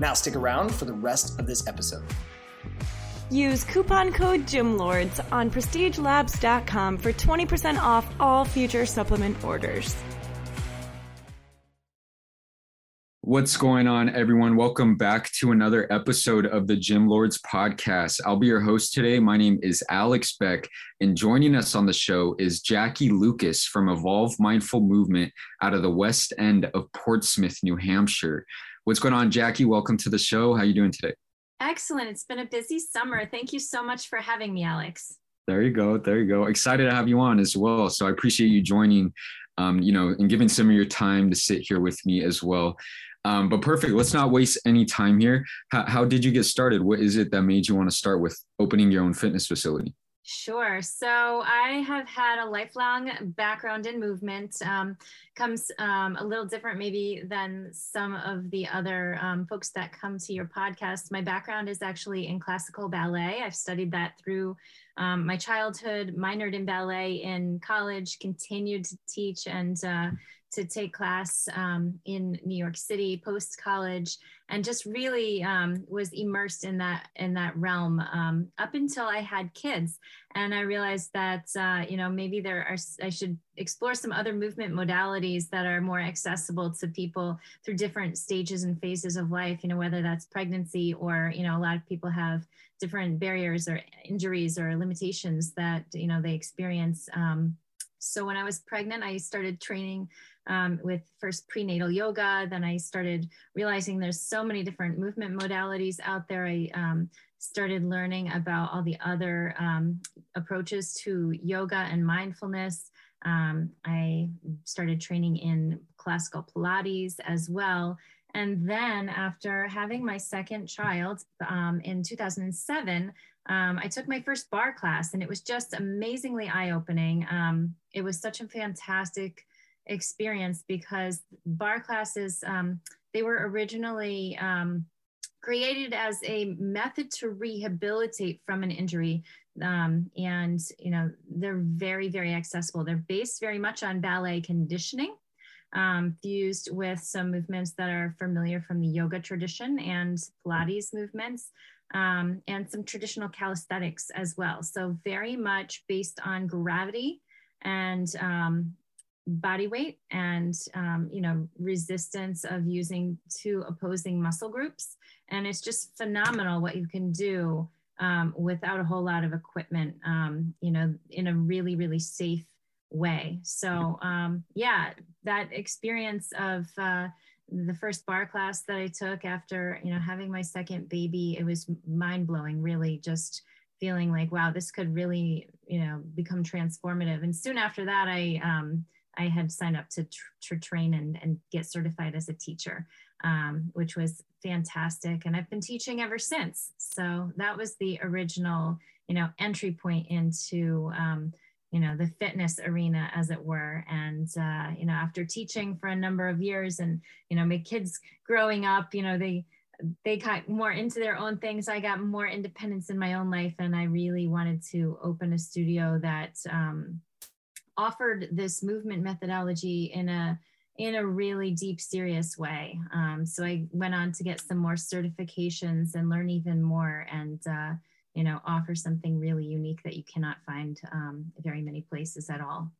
Now stick around for the rest of this episode. Use coupon code GYMLORDS on prestigelabs.com for 20% off all future supplement orders. What's going on, everyone? Welcome back to another episode of the Gym Lords podcast. I'll be your host today. My name is Alex Beck, and joining us on the show is Jackie Lucas from Evolve Mindful Movement out of the west end of Portsmouth, New Hampshire. What's going on, Jackie? Welcome to the show. How are you doing today? Excellent. It's been a busy summer. Thank you so much for having me, Alex. There you go. There you go. Excited to have you on as well. So I appreciate you joining, um, you know, and giving some of your time to sit here with me as well. Um, but perfect. Let's not waste any time here. How, how did you get started? What is it that made you want to start with opening your own fitness facility? Sure. So I have had a lifelong background in movement. Um, comes um, a little different, maybe, than some of the other um, folks that come to your podcast. My background is actually in classical ballet. I've studied that through um, my childhood, minored in ballet in college, continued to teach and uh, to take class um, in New York City post college, and just really um, was immersed in that in that realm um, up until I had kids, and I realized that uh, you know maybe there are I should explore some other movement modalities that are more accessible to people through different stages and phases of life. You know whether that's pregnancy or you know a lot of people have different barriers or injuries or limitations that you know they experience. Um, so when I was pregnant, I started training um, with first prenatal yoga. Then I started realizing there's so many different movement modalities out there. I um, started learning about all the other um, approaches to yoga and mindfulness. Um, I started training in classical Pilates as well. And then after having my second child um, in 2007, um, I took my first barre class and it was just amazingly eye opening. Um, it was such a fantastic experience because barre classes, um, they were originally um, created as a method to rehabilitate from an injury. Um, and, you know, they're very, very accessible. They're based very much on ballet conditioning. Um, fused with some movements that are familiar from the yoga tradition and Pilates movements um, and some traditional calisthenics as well. So very much based on gravity and um, body weight and um, you know resistance of using two opposing muscle groups. And it's just phenomenal what you can do um, without a whole lot of equipment. Um, you know, in a really really safe way. So um, yeah, that experience of uh, the first barre class that I took after, you know, having my second baby, it was mind blowing, really just feeling like, wow, this could really, you know, become transformative. And soon after that, I, um, I had signed up to, tr- to train and, and get certified as a teacher, um, which was fantastic. And I've been teaching ever since. So that was the original, you know, entry point into, um, you know the fitness arena as it were. And uh, you know after teaching for a number of years and you know my kids growing up you know they they got more into their own things. I got more independence in my own life and i really wanted to open a studio that um, offered this movement methodology in a in a really deep serious way. Um, so i went on to get some more certifications and learn even more. And uh, you know, offer something really unique that you cannot find um, very many places at all.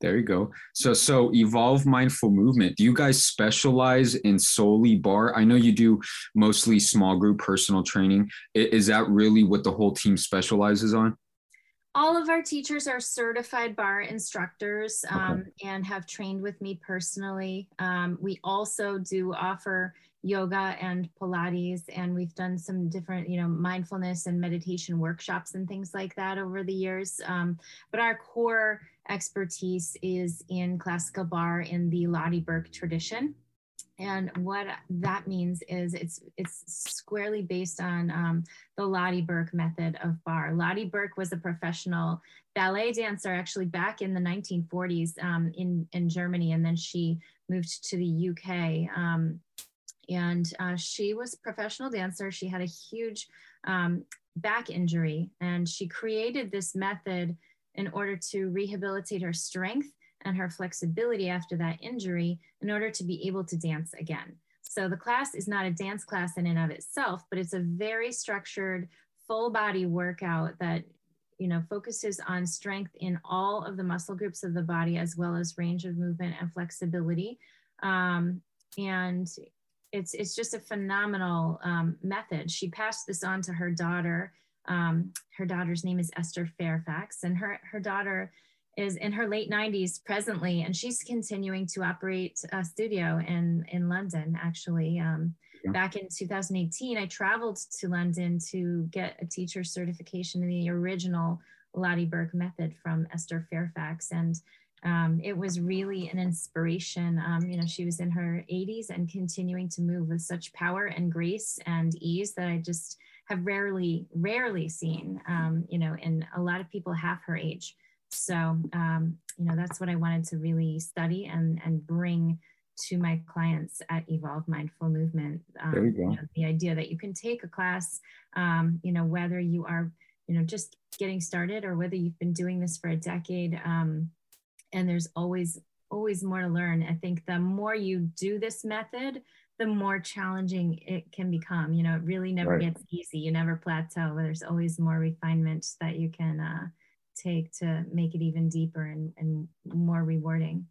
There you go. So, so evolve mindful movement. Do you guys specialize in solely barre? I know you do mostly small group personal training. Is that really what the whole team specializes on? All of our teachers are certified barre instructors um, okay. and have trained with me personally. Um, we also do offer yoga and Pilates, and we've done some different, you know, mindfulness and meditation workshops and things like that over the years. Um, but our core expertise is in classical barre in the Lotte Berk tradition. And what that means is it's it's squarely based on um, the Lotte Berk method of barre. Lotte Berk was a professional ballet dancer actually back in the 1940s um, in in Germany, and then she moved to the UK. Um, and uh, she was professional dancer. She had a huge um, back injury, and she created this method in order to rehabilitate her strength and her flexibility after that injury in order to be able to dance again. So the class is not a dance class in and of itself, but it's a very structured full body workout that you know focuses on strength in all of the muscle groups of the body as well as range of movement and flexibility um, and it's it's just a phenomenal um, method. She passed this on to her daughter. Um, her daughter's name is Esther Fairfax, and her her daughter is in her late 90s presently, and she's continuing to operate a studio in in London. Actually, um, yeah. back in 2018, I traveled to London to get a teacher certification in the original Lotte Berk method from Esther Fairfax, and um, it was really an inspiration. Um, you know, she was in her 80s and continuing to move with such power and grace and ease that I just have rarely, rarely seen, um, you know, in a lot of people half her age. So, um, you know, that's what I wanted to really study and, and bring to my clients at Evolve Mindful Movement. Um, there you go. You know, the idea that you can take a class, um, you know, whether you are, you know, just getting started or whether you've been doing this for a decade, um, and there's always always more to learn i think the more you do this method the more challenging it can become you know it really never right. gets easy you never plateau there's always more refinement that you can uh, take to make it even deeper and, and more rewarding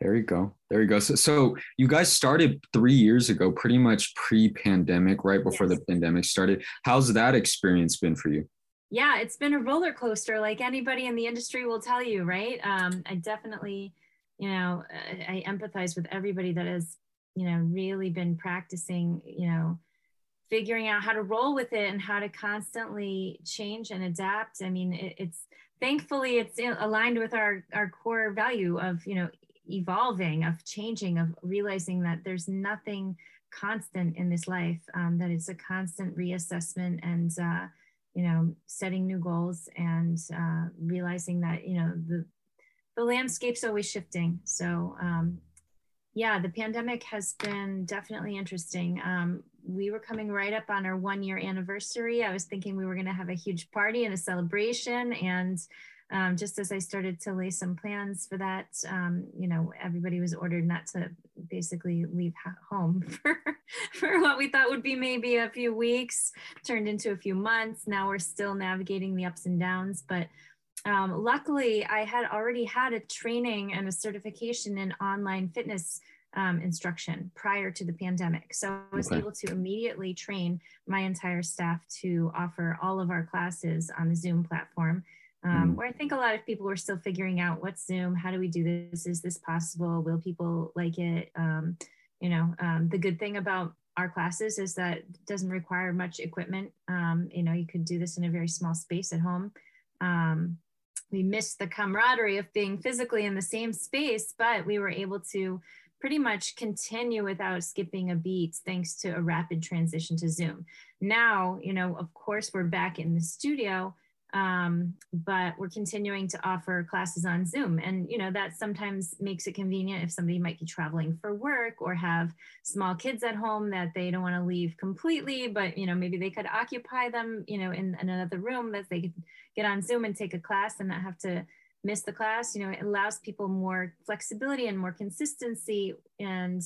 there you go. There you go. So, so you guys started three years ago, pretty much pre-pandemic, right before yes. the pandemic started. How's that experience been for you? Yeah, it's been a roller coaster, like anybody in the industry will tell you, right? Um, I definitely, you know, I empathize with everybody that has, you know, really been practicing, you know, figuring out how to roll with it and how to constantly change and adapt. I mean, it, it's thankfully it's aligned with our our core value of, you know, evolving, of changing, of realizing that there's nothing constant in this life, um, that it's a constant reassessment and, uh, you know, setting new goals and uh, realizing that, you know, the, the landscape's always shifting. So, um, yeah, the pandemic has been definitely interesting. Um, we were coming right up on our one year anniversary. I was thinking we were going to have a huge party and a celebration. And um, just as I started to lay some plans for that, um, you know, everybody was ordered not to basically leave home <laughs> for, for what we thought would be maybe a few weeks, turned into a few months. Now we're still navigating the ups and downs. But um, luckily, I had already had a training and a certification in online fitness um, instruction prior to the pandemic. So I was okay. able to immediately train my entire staff to offer all of our classes on the Zoom platform. Um, mm. Where I think a lot of people were still figuring out what's Zoom, how do we do this, is this possible, will people like it? Um, you know, um, the good thing about our classes is that it doesn't require much equipment. Um, you know, you could do this in a very small space at home. Um, we missed the camaraderie of being physically in the same space, but we were able to pretty much continue without skipping a beat thanks to a rapid transition to Zoom. Now, you know, of course, we're back in the studio, um, but we're continuing to offer classes on Zoom. And, you know, that sometimes makes it convenient if somebody might be traveling for work or have small kids at home that they don't want to leave completely, but, you know, maybe they could occupy them, you know, in, in another room that they could get on Zoom and take a class and not have to miss the class. You know it allows people more flexibility and more consistency. And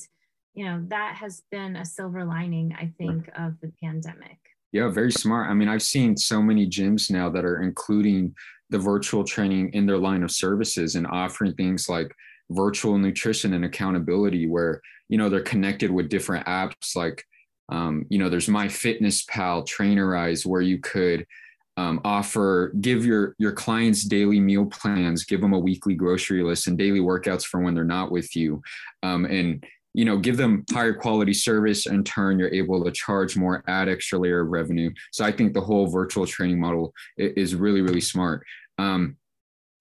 you know that has been a silver lining i think of the pandemic yeah very smart. I mean i've seen so many gyms now that are including the virtual training in their line of services and offering things like virtual nutrition and accountability where you know they're connected with different apps like um, you know there's MyFitnessPal trainerize where you could um, offer give your your clients daily meal plans give them a weekly grocery list and daily workouts for when they're not with you. Um, and you know give them higher quality service in turn you're able to charge more add extra layer of revenue. So i think the whole virtual training model is really really smart. Um,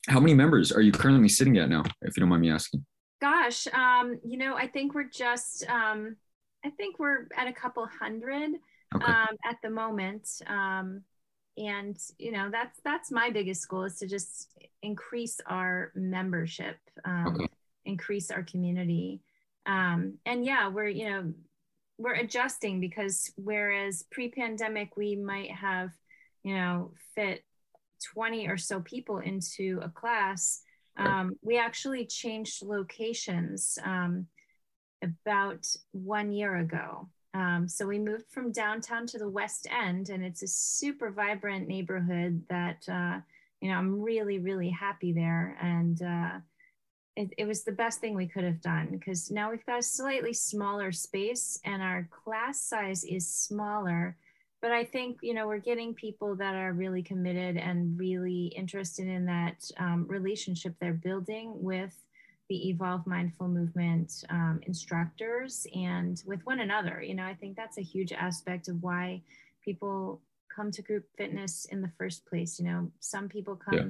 how many members are you currently sitting at now if you don't mind me asking? Gosh um, you know i think we're just um, i think we're at a couple hundred okay. Um, at the moment. Um, and you know that's that's my biggest goal is to just increase our membership um, okay. increase our community um, and yeah we're you know we're adjusting because whereas pre-pandemic we might have you know fit 20 or so people into a class um, we actually changed locations um, about one year ago um, so we moved from downtown to the West End, and it's a super vibrant neighborhood that, uh, you know, I'm really, really happy there. And uh, it, it was the best thing we could have done because now we've got a slightly smaller space and our class size is smaller. But I think, you know, we're getting people that are really committed and really interested in that um, relationship they're building with the Evolve Mindful Movement um, instructors and with one another. You know, I think that's a huge aspect of why people come to group fitness in the first place. You know, some people come yeah.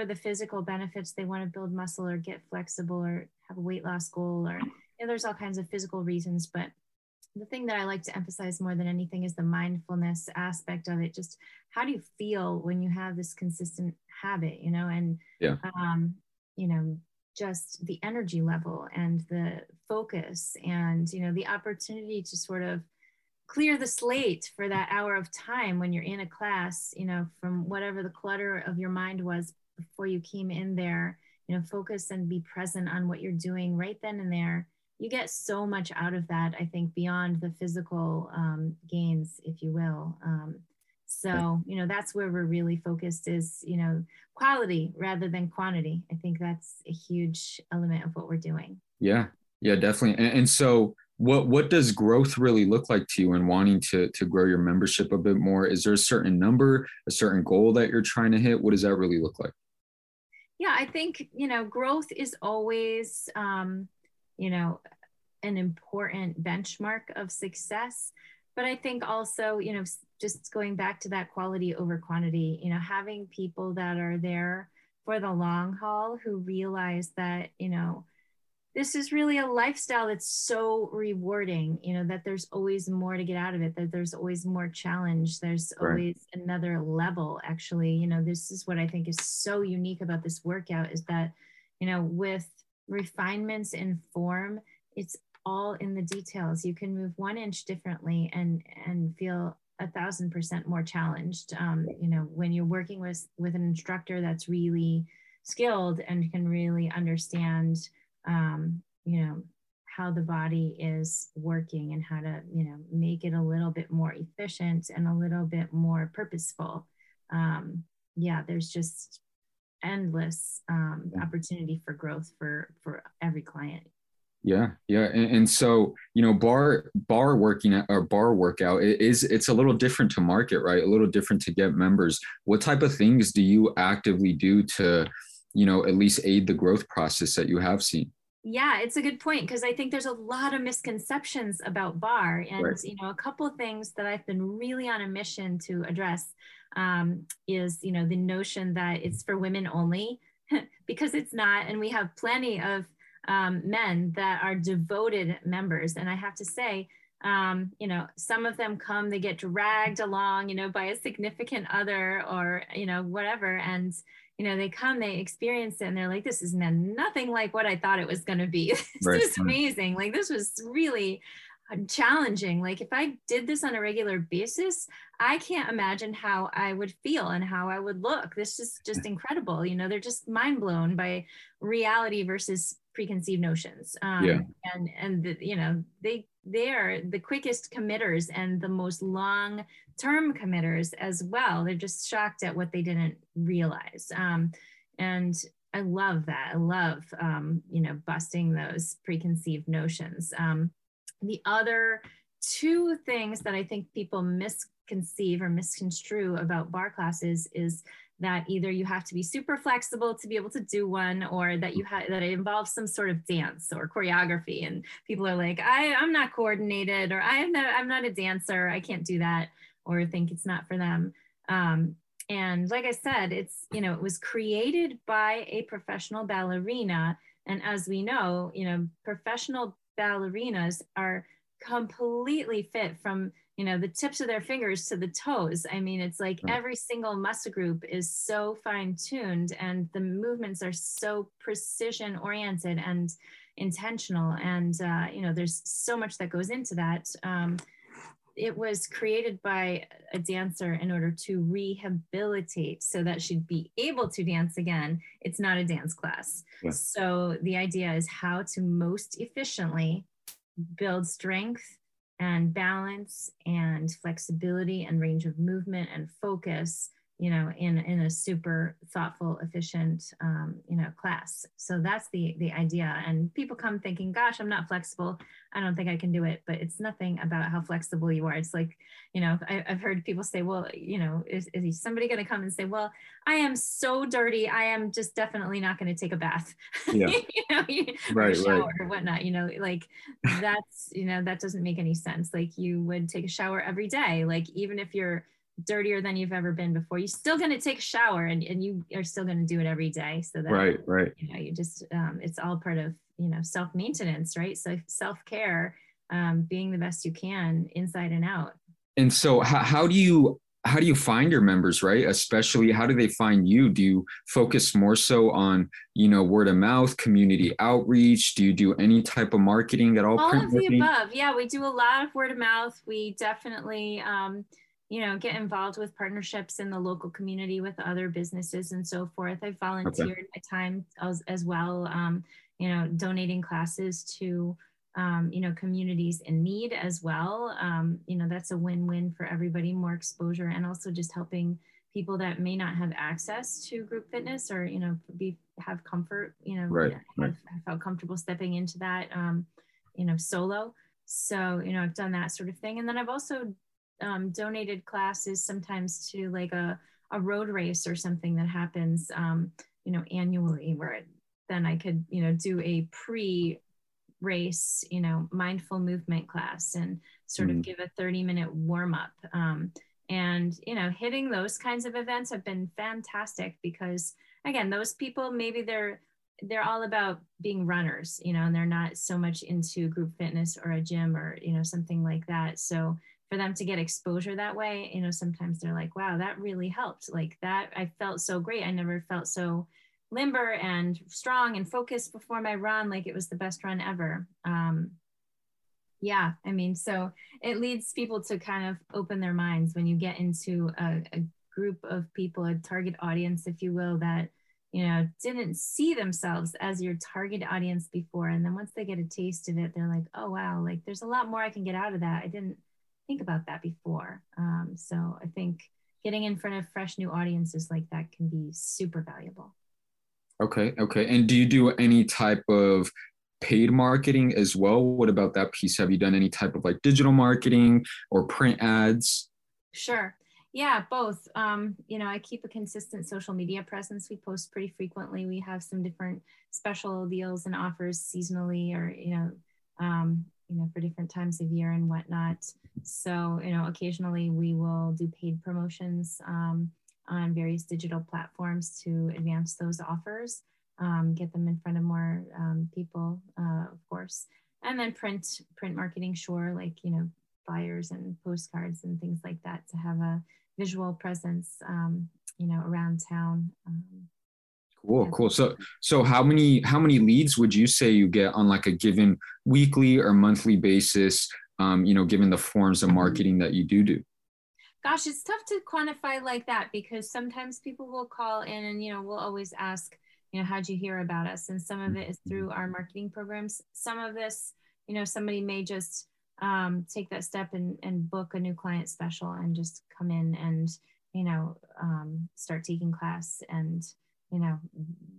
For the physical benefits, they want to build muscle or get flexible or have a weight loss goal, or you know, there's all kinds of physical reasons. But the thing that I like to emphasize more than anything is the mindfulness aspect of it. Just how do you feel when you have this consistent habit, you know, and yeah. um, you know, just the energy level and the focus and you know the opportunity to sort of clear the slate for that hour of time when you're in a class you know from whatever the clutter of your mind was before you came in there you know focus and be present on what you're doing right then and there you get so much out of that i think beyond the physical um, gains if you will um, so, you know, that's where we're really focused is, you know, quality rather than quantity. I think that's a huge element of what we're doing. Yeah. Yeah, definitely. And, and so what what does growth really look like to you and wanting to to grow your membership a bit more? Is there a certain number, a certain goal that you're trying to hit? What does that really look like? Yeah, I think, you know, growth is always um, you know, an important benchmark of success. But i think also you know just going back to that quality over quantity you know having people that are there for the long haul who realize that you know this is really a lifestyle that's so rewarding you know that there's always more to get out of it that there's always more challenge there's Right. always another level actually you know this is what i think is so unique about this workout is that you know with refinements in form it's all in the details you can move one inch differently and and feel a thousand percent more challenged um, you know when you're working with with an instructor that's really skilled and can really understand um, you know how the body is working and how to you know make it a little bit more efficient and a little bit more purposeful um, yeah there's just endless um, opportunity for growth for for every client Yeah, yeah, and, and so you know, barre barre working out- or barre workout it is it's a little different to market, right? A little different to get members. What type of things do you actively do to, you know, at least aid the growth process that you have seen? Yeah, it's a good point because I think there's a lot of misconceptions about barre, and Right. you know, a couple of things that I've been really on a mission to address um, is you know the notion that it's for women only <laughs> because it's not, and we have plenty of um, men that are devoted members, and I have to say. Um, you know, some of them come, they get dragged along, you know, by a significant other or, you know, whatever. And you know, they come, they experience it, and they're like, this is nothing like what I thought it was going to be. <laughs> this Right, is amazing. Like, this was really uh, challenging. Like, if I did this on a regular basis, I can't imagine how I would feel and how I would look. This is just incredible. You know, they're just mind blown by reality versus preconceived notions. Um, Yeah. And, and, the, you know, they, they are the quickest committers and the most long term committers as well. They're just shocked at what they didn't realize. Um, and I love that. I love, um, you know, busting those preconceived notions. Um, the other two things that I think people misconceive or misconstrue about barre classes is that either you have to be super flexible to be able to do one or that you have that it involves some sort of dance or choreography and people are like I, i'm not coordinated or i'm not i'm not a dancer i can't do that or think it's not for them. Um, and like i said it's you know it was created by a professional ballerina. And as we know you know professional ballerinas are completely fit from you know the tips of their fingers to the toes. I mean it's like Right. every single muscle group is so fine tuned and the movements are so precision oriented and intentional. And uh, you know there's so much that goes into that. Um, it was created by a dancer in order to rehabilitate so that she'd be able to dance again it's not a dance class Yeah. so the idea is how to most efficiently build strength and balance and flexibility and range of movement and focus you know in in a super thoughtful efficient um, you know class. So that's the the idea. And people come thinking gosh i'm not flexible. I don't think i can do it. But it's nothing about how flexible you are. It's like you know I, i've heard people say well you know is, is somebody going to come and say well i am so dirty. I am just definitely not going to take a bath <laughs> Yeah. you know you- or Right, right. shower or whatnot you know like that's you know that doesn't make any sense. Like you would take a shower every day. Like even if you're dirtier than you've ever been before you're still going to take a shower and, and you are still going to do it every day so that Right, right. you know you just um, it's all part of you know self-maintenance right so self-care um, being the best you can inside and out And so how, how do you how do you find your members, right? Especially how do they find you? Do you focus more so on, you know, word of mouth, community outreach? Do you do any type of marketing at all? all of the above yeah we do a lot of word of mouth we definitely um, you know get involved with partnerships in the local community with other businesses and so forth. I volunteered my time as, as well um, you know donating classes to um, you know communities in need as well. Um, you know that's a win-win for everybody more exposure and also just helping people that may not have access to group fitness or you know be have comfort you know Right, have felt comfortable stepping into that um, you know solo. So you know i've done that sort of thing. And then i've also um, donated classes sometimes to like a, a road race or something that happens um, you know annually where it, then i could you know do a pre race you know mindful movement class and sort Mhm. of give a 30 minute warm up um, and you know hitting those kinds of events have been fantastic because again those people maybe they're they're all about being runners, you know, and they're not so much into group fitness or a gym or, you know, something like that. So for them to get exposure that way, you know, sometimes they're like, wow, that really helped. Like that, I felt so great. I never felt so limber and strong and focused before my run. Like it was the best run ever. Um, yeah, I mean, so it leads people to kind of open their minds when you get into a, a group of people, a target audience, if you will, that you know didn't see themselves as your target audience before and then once they get a taste of it they're like oh wow like there's a lot more i can get out of that i didn't think about that before. Um, so i think getting in front of fresh new audiences like that can be super valuable. Okay okay. And do you do any type of paid marketing as well? What about that piece? Have you done any type of like digital marketing or print ads? Sure. Yeah, both. Um, you know, I keep a consistent social media presence. We post pretty frequently. We have some different special deals and offers seasonally, or you know, um, you know, for different times of year and whatnot. So, you know, occasionally we will do paid promotions um, on various digital platforms to advance those offers, um, get them in front of more um, people, uh, of course. And then print print marketing, sure, like you know, flyers and postcards and things like that to have a visual presence, um, you know, around town. Cool, cool. So, so how many how many leads would you say you get on like a given weekly or monthly basis? Um, you know, given the forms of marketing that you do do. Gosh, it's tough to quantify like that because sometimes people will call in and you know we'll always ask, you know, how'd you hear about us? And some of it is through mm-hmm. our marketing programs. Some of this, you know, somebody may just um, take that step and, and book a new client special and just come in and you know um, start taking class and you know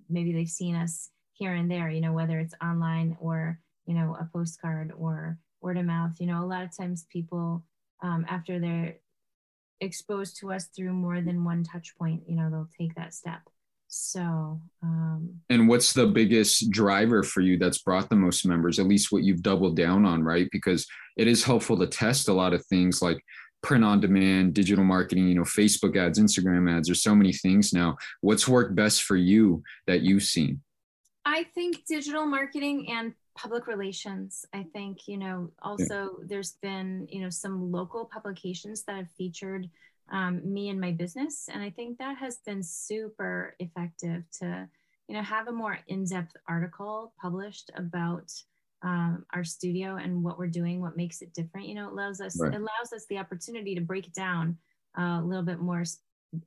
maybe they've seen us here and there you know whether it's online or you know a postcard or word of mouth you know a lot of times people um, after they're exposed to us through more than one touch point you know they'll take that step so, um, and what's the biggest driver for you that's brought the most members, at least what you've doubled down on, right? Because it is helpful to test a lot of things like print on demand, digital marketing, you know, Facebook ads, Instagram ads. There's so many things now. What's worked best for you that you've seen? I think digital marketing and public relations. I think, you know, also yeah. there's been, you know, some local publications that have featured um, me and my business. And I think that has been super effective to, you know, have a more in-depth article published about um, our studio and what we're doing, what makes it different. You know, it allows us right. it allows us the opportunity to break it down uh, a little bit more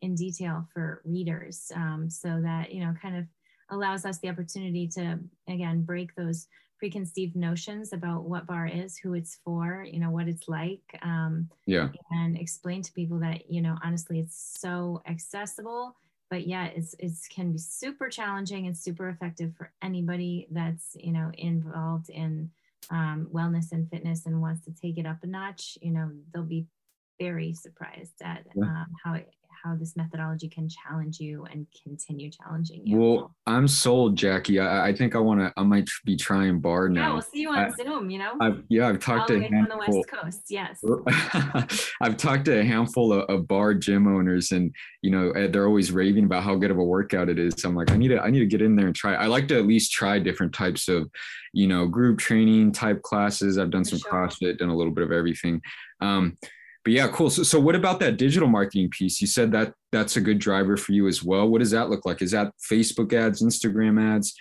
in detail for readers, um, so that you know, kind of allows us the opportunity to again break those preconceived notions about what barre is, who it's for, you know, what it's like. Um, yeah. And explain to people that, you know, honestly, it's so accessible, but yeah, it's, it's can be super challenging and super effective for anybody that's, you know, involved in um, wellness and fitness and wants to take it up a notch. You know, they'll be very surprised at yeah. um, how it, how this methodology can challenge you and continue challenging you. Well, I'm sold, Jackie. I, I think I want to. I might be trying barre now. Yeah, we'll see you on I, Zoom. You know. I've, yeah, I've talked All to on the West Coast. Yes. <laughs> I've talked to a handful of, of, barre gym owners, and you know eh, they're always raving about how good of a workout it is. So I'm like, I need to. I need to get in there and try. I like to at least try different types of, you know, group training type classes. I've done For some sure. CrossFit, done a little bit of everything. Um, but yeah, cool. So, so what about that digital marketing piece? You said that that's a good driver for you as well. What does that look like? Is that Facebook ads, Instagram ads,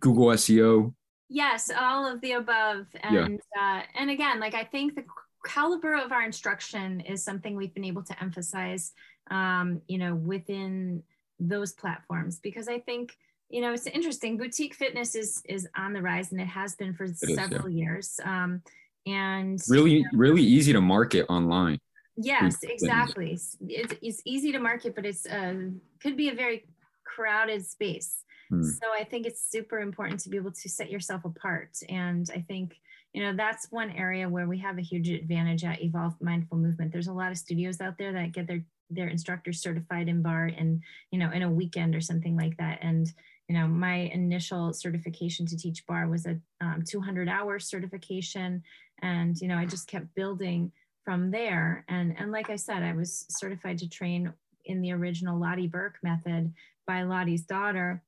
Google SEO? Yes, all of the above. And yeah. uh, and again, like I think the caliber of our instruction is something we've been able to emphasize, um, you know, within those platforms because I think you know it's interesting. Boutique fitness is is on the rise, and it has been for it several is, yeah. years. Um, and really you know, really easy to market online. Yes exactly. It's, it's easy to market but it's uh, could be a very crowded space. Hmm. so i think it's super important to be able to set yourself apart. And i think you know that's one area where we have a huge advantage at evolve mindful movement. There's a lot of studios out there that get their their instructors certified in barre and you know in a weekend or something like that. And you know my initial certification to teach barre was a um, 200 hour certification and you know i just kept building from there and and like i said i was certified to train in the original Lotte Berk method by Lotte's daughter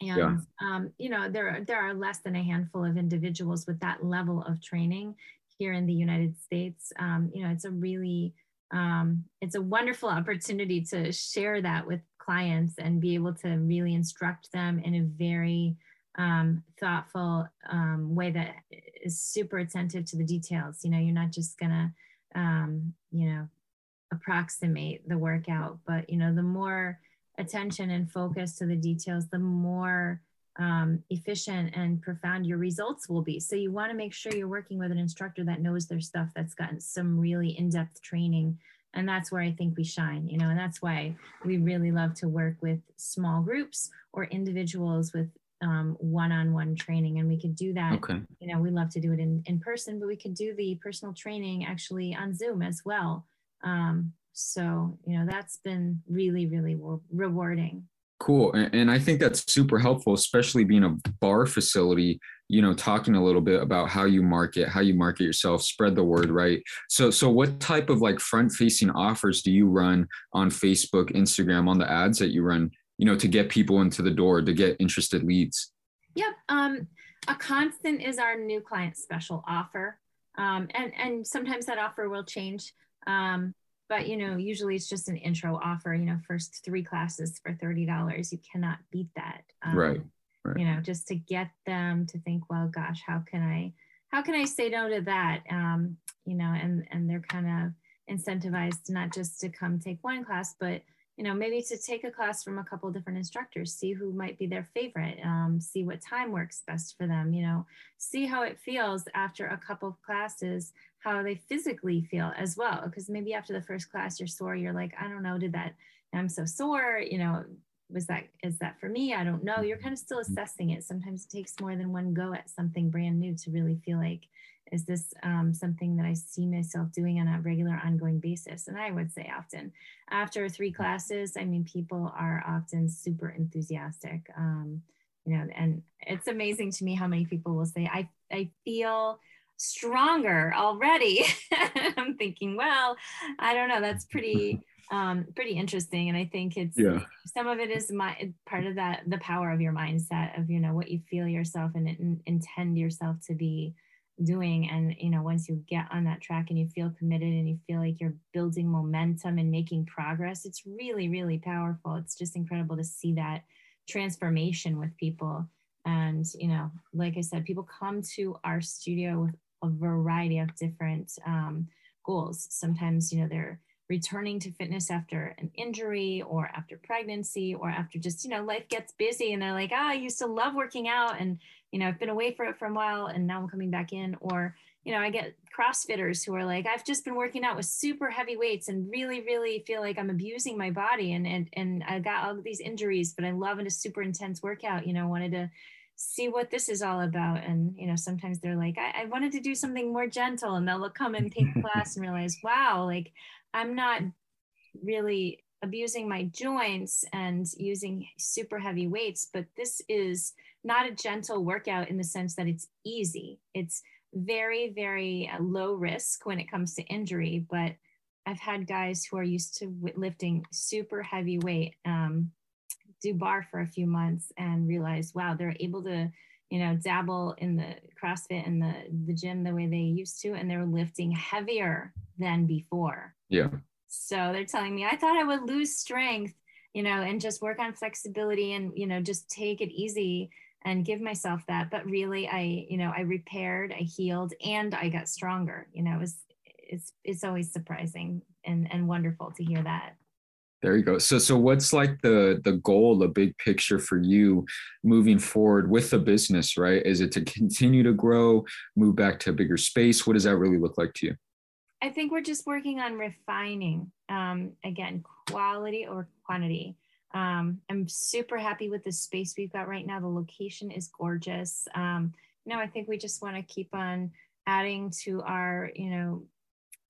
and Yeah. um, you know there are, there are less than a handful of individuals with that level of training here in the United States. Um, you know, it's a really um, it's a wonderful opportunity to share that with clients and be able to really instruct them in a very um, thoughtful um, way that is super attentive to the details. You know, you're not just gonna, um, you know, approximate the workout, but you know, the more attention and focus to the details, the more um, efficient and profound your results will be. So you want to make sure you're working with an instructor that knows their stuff, that's gotten some really in-depth training. And that's where I think we shine, you know, and that's why we really love to work with small groups or individuals with um, one-on-one training. And we could do that Okay. you know, we love to do it in, in person, but we could do the personal training actually on Zoom as well. Um, so, you know, that's been really, really re- rewarding. Cool. And, and I think that's super helpful, especially being a barre facility, you know, talking a little bit about how you market, how you market yourself, spread the word, right? So so what type of like front facing offers do you run on Facebook, Instagram, on the ads that you run, you know, to get people into the door, to get interested leads? Yep. Um, a constant is our new client special offer. Um, and, and sometimes that offer will change. Um, but you know, usually it's just an intro offer, you know, first three classes for $30. You cannot beat that. Um, Right, right. You know, just to get them to think, well, gosh, how can I, how can I say no to that? Um, you know, and, and they're kind of incentivized not just to come take one class, but you know, maybe to take a class from a couple different instructors, see who might be their favorite, um, see what time works best for them, you know, see how it feels after a couple of classes, how they physically feel as well. Because maybe after the first class, you're sore, you're like, I don't know, did that, I'm so sore, you know, was that, is that for me? I don't know. You're kind of still assessing it. Sometimes it takes more than one go at something brand new to really feel like, is this um, something that I see myself doing on a regular, ongoing basis? And I would say often after three classes, I mean, people are often super enthusiastic. Um, you know, and it's amazing to me how many people will say, I, I feel stronger already. <laughs> I'm thinking, well, I don't know, that's pretty um pretty interesting and i think it's Yeah. some of it is my part of that the power of your mindset of you know what you feel yourself and, and intend yourself to be doing and you know once you get on that track and you feel committed and you feel like you're building momentum and making progress it's really really powerful it's just incredible to see that transformation with people and you know like i said people come to our studio with a variety of different um, goals. Sometimes you know they're returning to fitness after an injury or after pregnancy or after just you know life gets busy and they're like ah i used to love working out and you know i've been away for it for a while and now i'm coming back in. Or you know i get crossfitters who are like i've just been working out with super heavy weights and really really feel like i'm abusing my body and and, and i got all these injuries but i love it a super intense workout you know wanted to see what this is all about and you know sometimes they're like I, I wanted to do something more gentle and they'll come and take <laughs> class and realize wow like i'm not really abusing my joints and using super heavy weights but this is not a gentle workout in the sense that it's easy. It's very very uh, low risk when it comes to injury but i've had guys who are used to lifting super heavy weight um, do barre for a few months and realize wow they're able to you know dabble in the crossfit and the the gym the way they used to and they're lifting heavier than before. Yeah. so they're telling me i thought i would lose strength you know and just work on flexibility and you know just take it easy and give myself that. But really i you know i repaired i healed and i got stronger. You know it was it's it's always surprising and and wonderful to hear that There you go. So so what's like the the goal, the big picture for you moving forward with the business, right? Is it to continue to grow, move back to a bigger space? What does that really look like to you? I think we're just working on refining, um, again, quality or quantity. Um, I'm super happy with the space we've got right now. The location is gorgeous. Um, no, I think we just want to keep on adding to our, you know,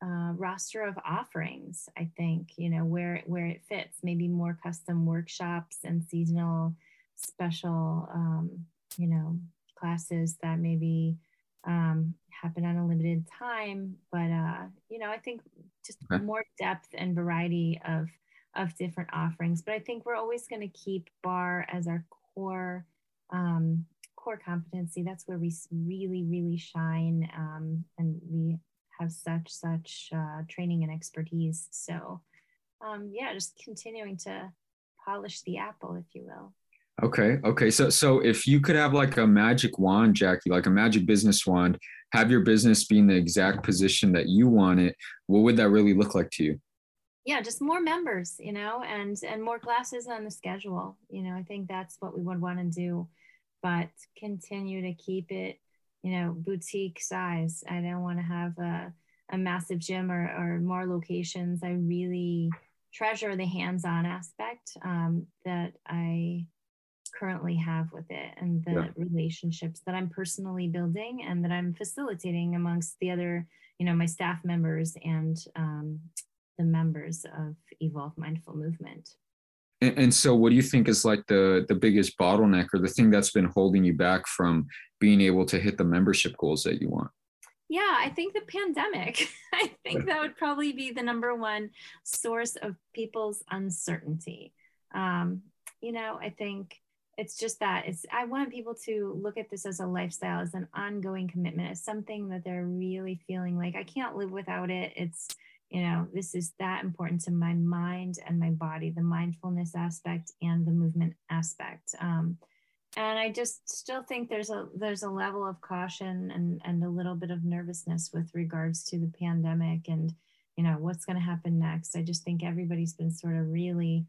uh, roster of offerings. I think you know where where it fits. Maybe more custom workshops and seasonal special, um, you know, classes that maybe um, happen on a limited time. But uh, you know, I think just Okay. more depth and variety of of different offerings. But I think we're always going to keep barre as our core um, core competency. That's where we really, really shine, um, and we have such such uh, training and expertise. So, um, yeah, just continuing to polish the apple, if you will. Okay. Okay. So so if you could have like a magic wand, Jackie, like a magic business wand, have your business be in the exact position that you want it, what would that really look like to you? Yeah, just more members, you know, and and more classes on the schedule. You know, I think that's what we would want to do, but continue to keep it, you know, boutique size. I don't want to have a a massive gym or, or more locations. I really treasure the hands-on aspect um, that I currently have with it and the yeah. relationships that I'm personally building and that I'm facilitating amongst the other, you know, my staff members and um, the members of Evolve Mindful Movement. And, and so, what do you think is like the the biggest bottleneck or the thing that's been holding you back from being able to hit the membership goals that you want? Yeah, I think the pandemic. <laughs> I think that would probably be the number one source of people's uncertainty. Um, you know, I think it's just that it's i want people to look at this as a lifestyle as an ongoing commitment as something that they're really feeling like i can't live without it it's you know this is that important to my mind and my body the mindfulness aspect and the movement aspect. Um, and i just still think there's a there's a level of caution and and a little bit of nervousness with regards to the pandemic and you know what's going to happen next. I just think everybody's been sort of really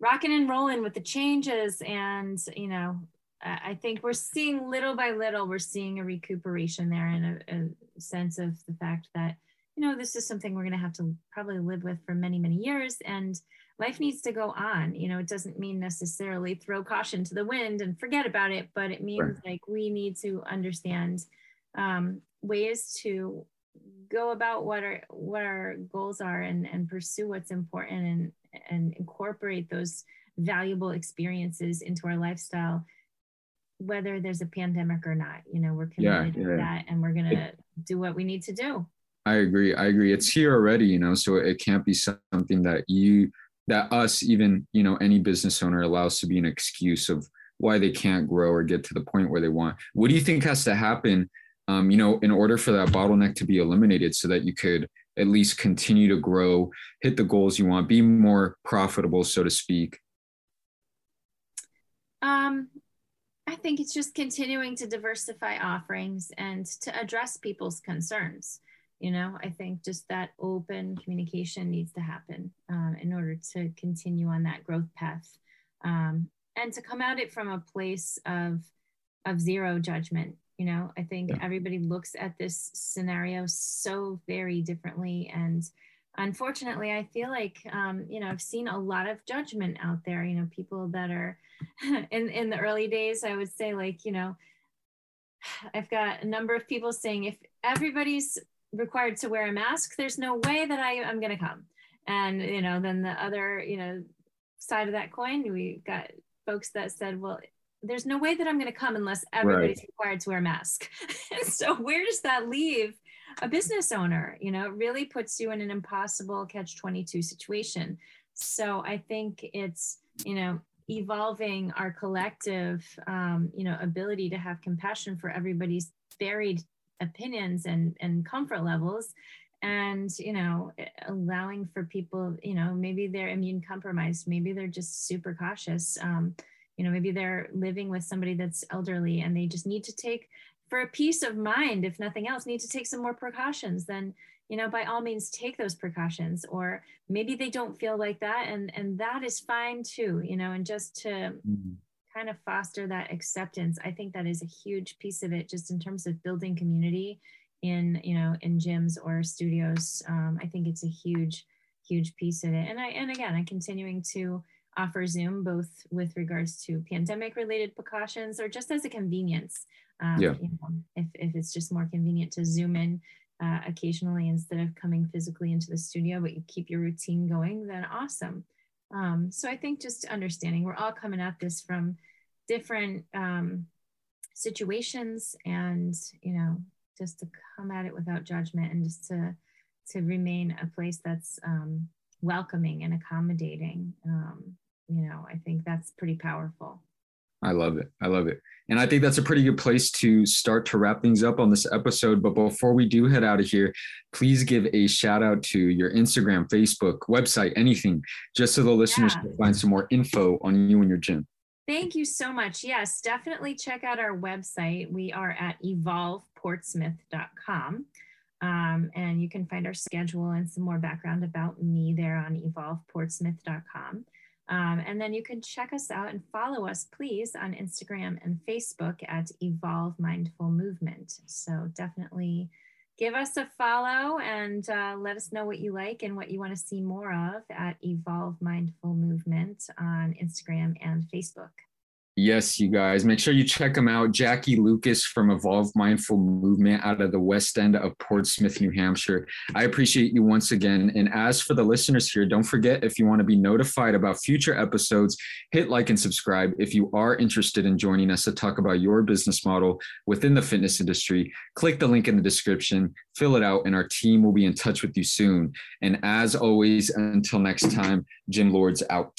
rocking and rolling with the changes and you know i think we're seeing little by little we're seeing a recuperation there and a, a sense of the fact that you know this is something we're going to have to probably live with for many many years and life needs to go on. You know it doesn't mean necessarily throw caution to the wind and forget about it but it means like we need to understand um, ways to go about what our what our goals are and and pursue what's important and and incorporate those valuable experiences into our lifestyle whether there's a pandemic or not. You know we're committed yeah, yeah. to that and we're gonna do what we need to do i agree i agree it's here already you know so it can't be something that you that us even you know any business owner allows to be an excuse of why they can't grow or get to the point where they want what do you think has to happen um, you know in order for that bottleneck to be eliminated so that you could at least continue to grow, hit the goals you want, be more profitable, so to speak? Um, I think it's just continuing to diversify offerings and to address people's concerns. You know, I think just that open communication needs to happen um, in order to continue on that growth path um, and to come at it from a place of of zero judgment you know i think yeah. everybody looks at this scenario so very differently and unfortunately i feel like um, you know i've seen a lot of judgment out there you know people that are <laughs> in in the early days i would say like you know <sighs> i've got a number of people saying if everybody's required to wear a mask there's no way that i am going to come and you know then the other you know side of that coin we got folks that said well there's no way that I'm going to come unless everybody's right. required to wear a mask. <laughs> so where does that leave a business owner? You know, it really puts you in an impossible catch 22 situation. So I think it's, you know, evolving our collective, um, you know, ability to have compassion for everybody's varied opinions and, and comfort levels and you know allowing for people you know maybe they're immune compromised maybe they're just super cautious um, you know maybe they're living with somebody that's elderly and they just need to take for a peace of mind if nothing else need to take some more precautions then you know by all means take those precautions or maybe they don't feel like that and and that is fine too you know and just to mm-hmm. Kind of foster that acceptance i think that is a huge piece of it just in terms of building community in you know in gyms or studios um, i think it's a huge huge piece of it and i and again i'm continuing to offer Zoom both with regards to pandemic related precautions or just as a convenience. Um, yeah. You know, if, if it's just more convenient to Zoom in uh, occasionally instead of coming physically into the studio, but you keep your routine going, then awesome. Um, so I think just understanding we're all coming at this from different um, situations and, you know, just to come at it without judgment and just to to remain a place that's um, welcoming and accommodating. Um, you know i think that's pretty powerful I love it. I love it. And I think that's a pretty good place to start to wrap things up on this episode. But before we do head out of here, please give a shout out to your Instagram, Facebook, website, anything, just so the listeners yeah. can find some more info on you and your gym. Thank you so much. Yes, definitely check out our website. We are at evolveportsmouth.com. Um, and you can find our schedule and some more background about me there on evolveportsmouth.com. Um, and then you can check us out and follow us, please, on Instagram and Facebook at Evolve Mindful Movement. So definitely give us a follow and uh, let us know what you like and what you want to see more of at Evolve Mindful Movement on Instagram and Facebook. Yes, you guys, make sure you check them out. Jackie Lucas from Evolve Mindful Movement out of the west end of Portsmouth, New Hampshire. I appreciate you once again. And as for the listeners here, don't forget if you want to be notified about future episodes, hit like and subscribe. If you are interested in joining us to talk about your business model within the fitness industry, click the link in the description, fill it out, and our team will be in touch with you soon. And as always, until next time, Gym Lords out.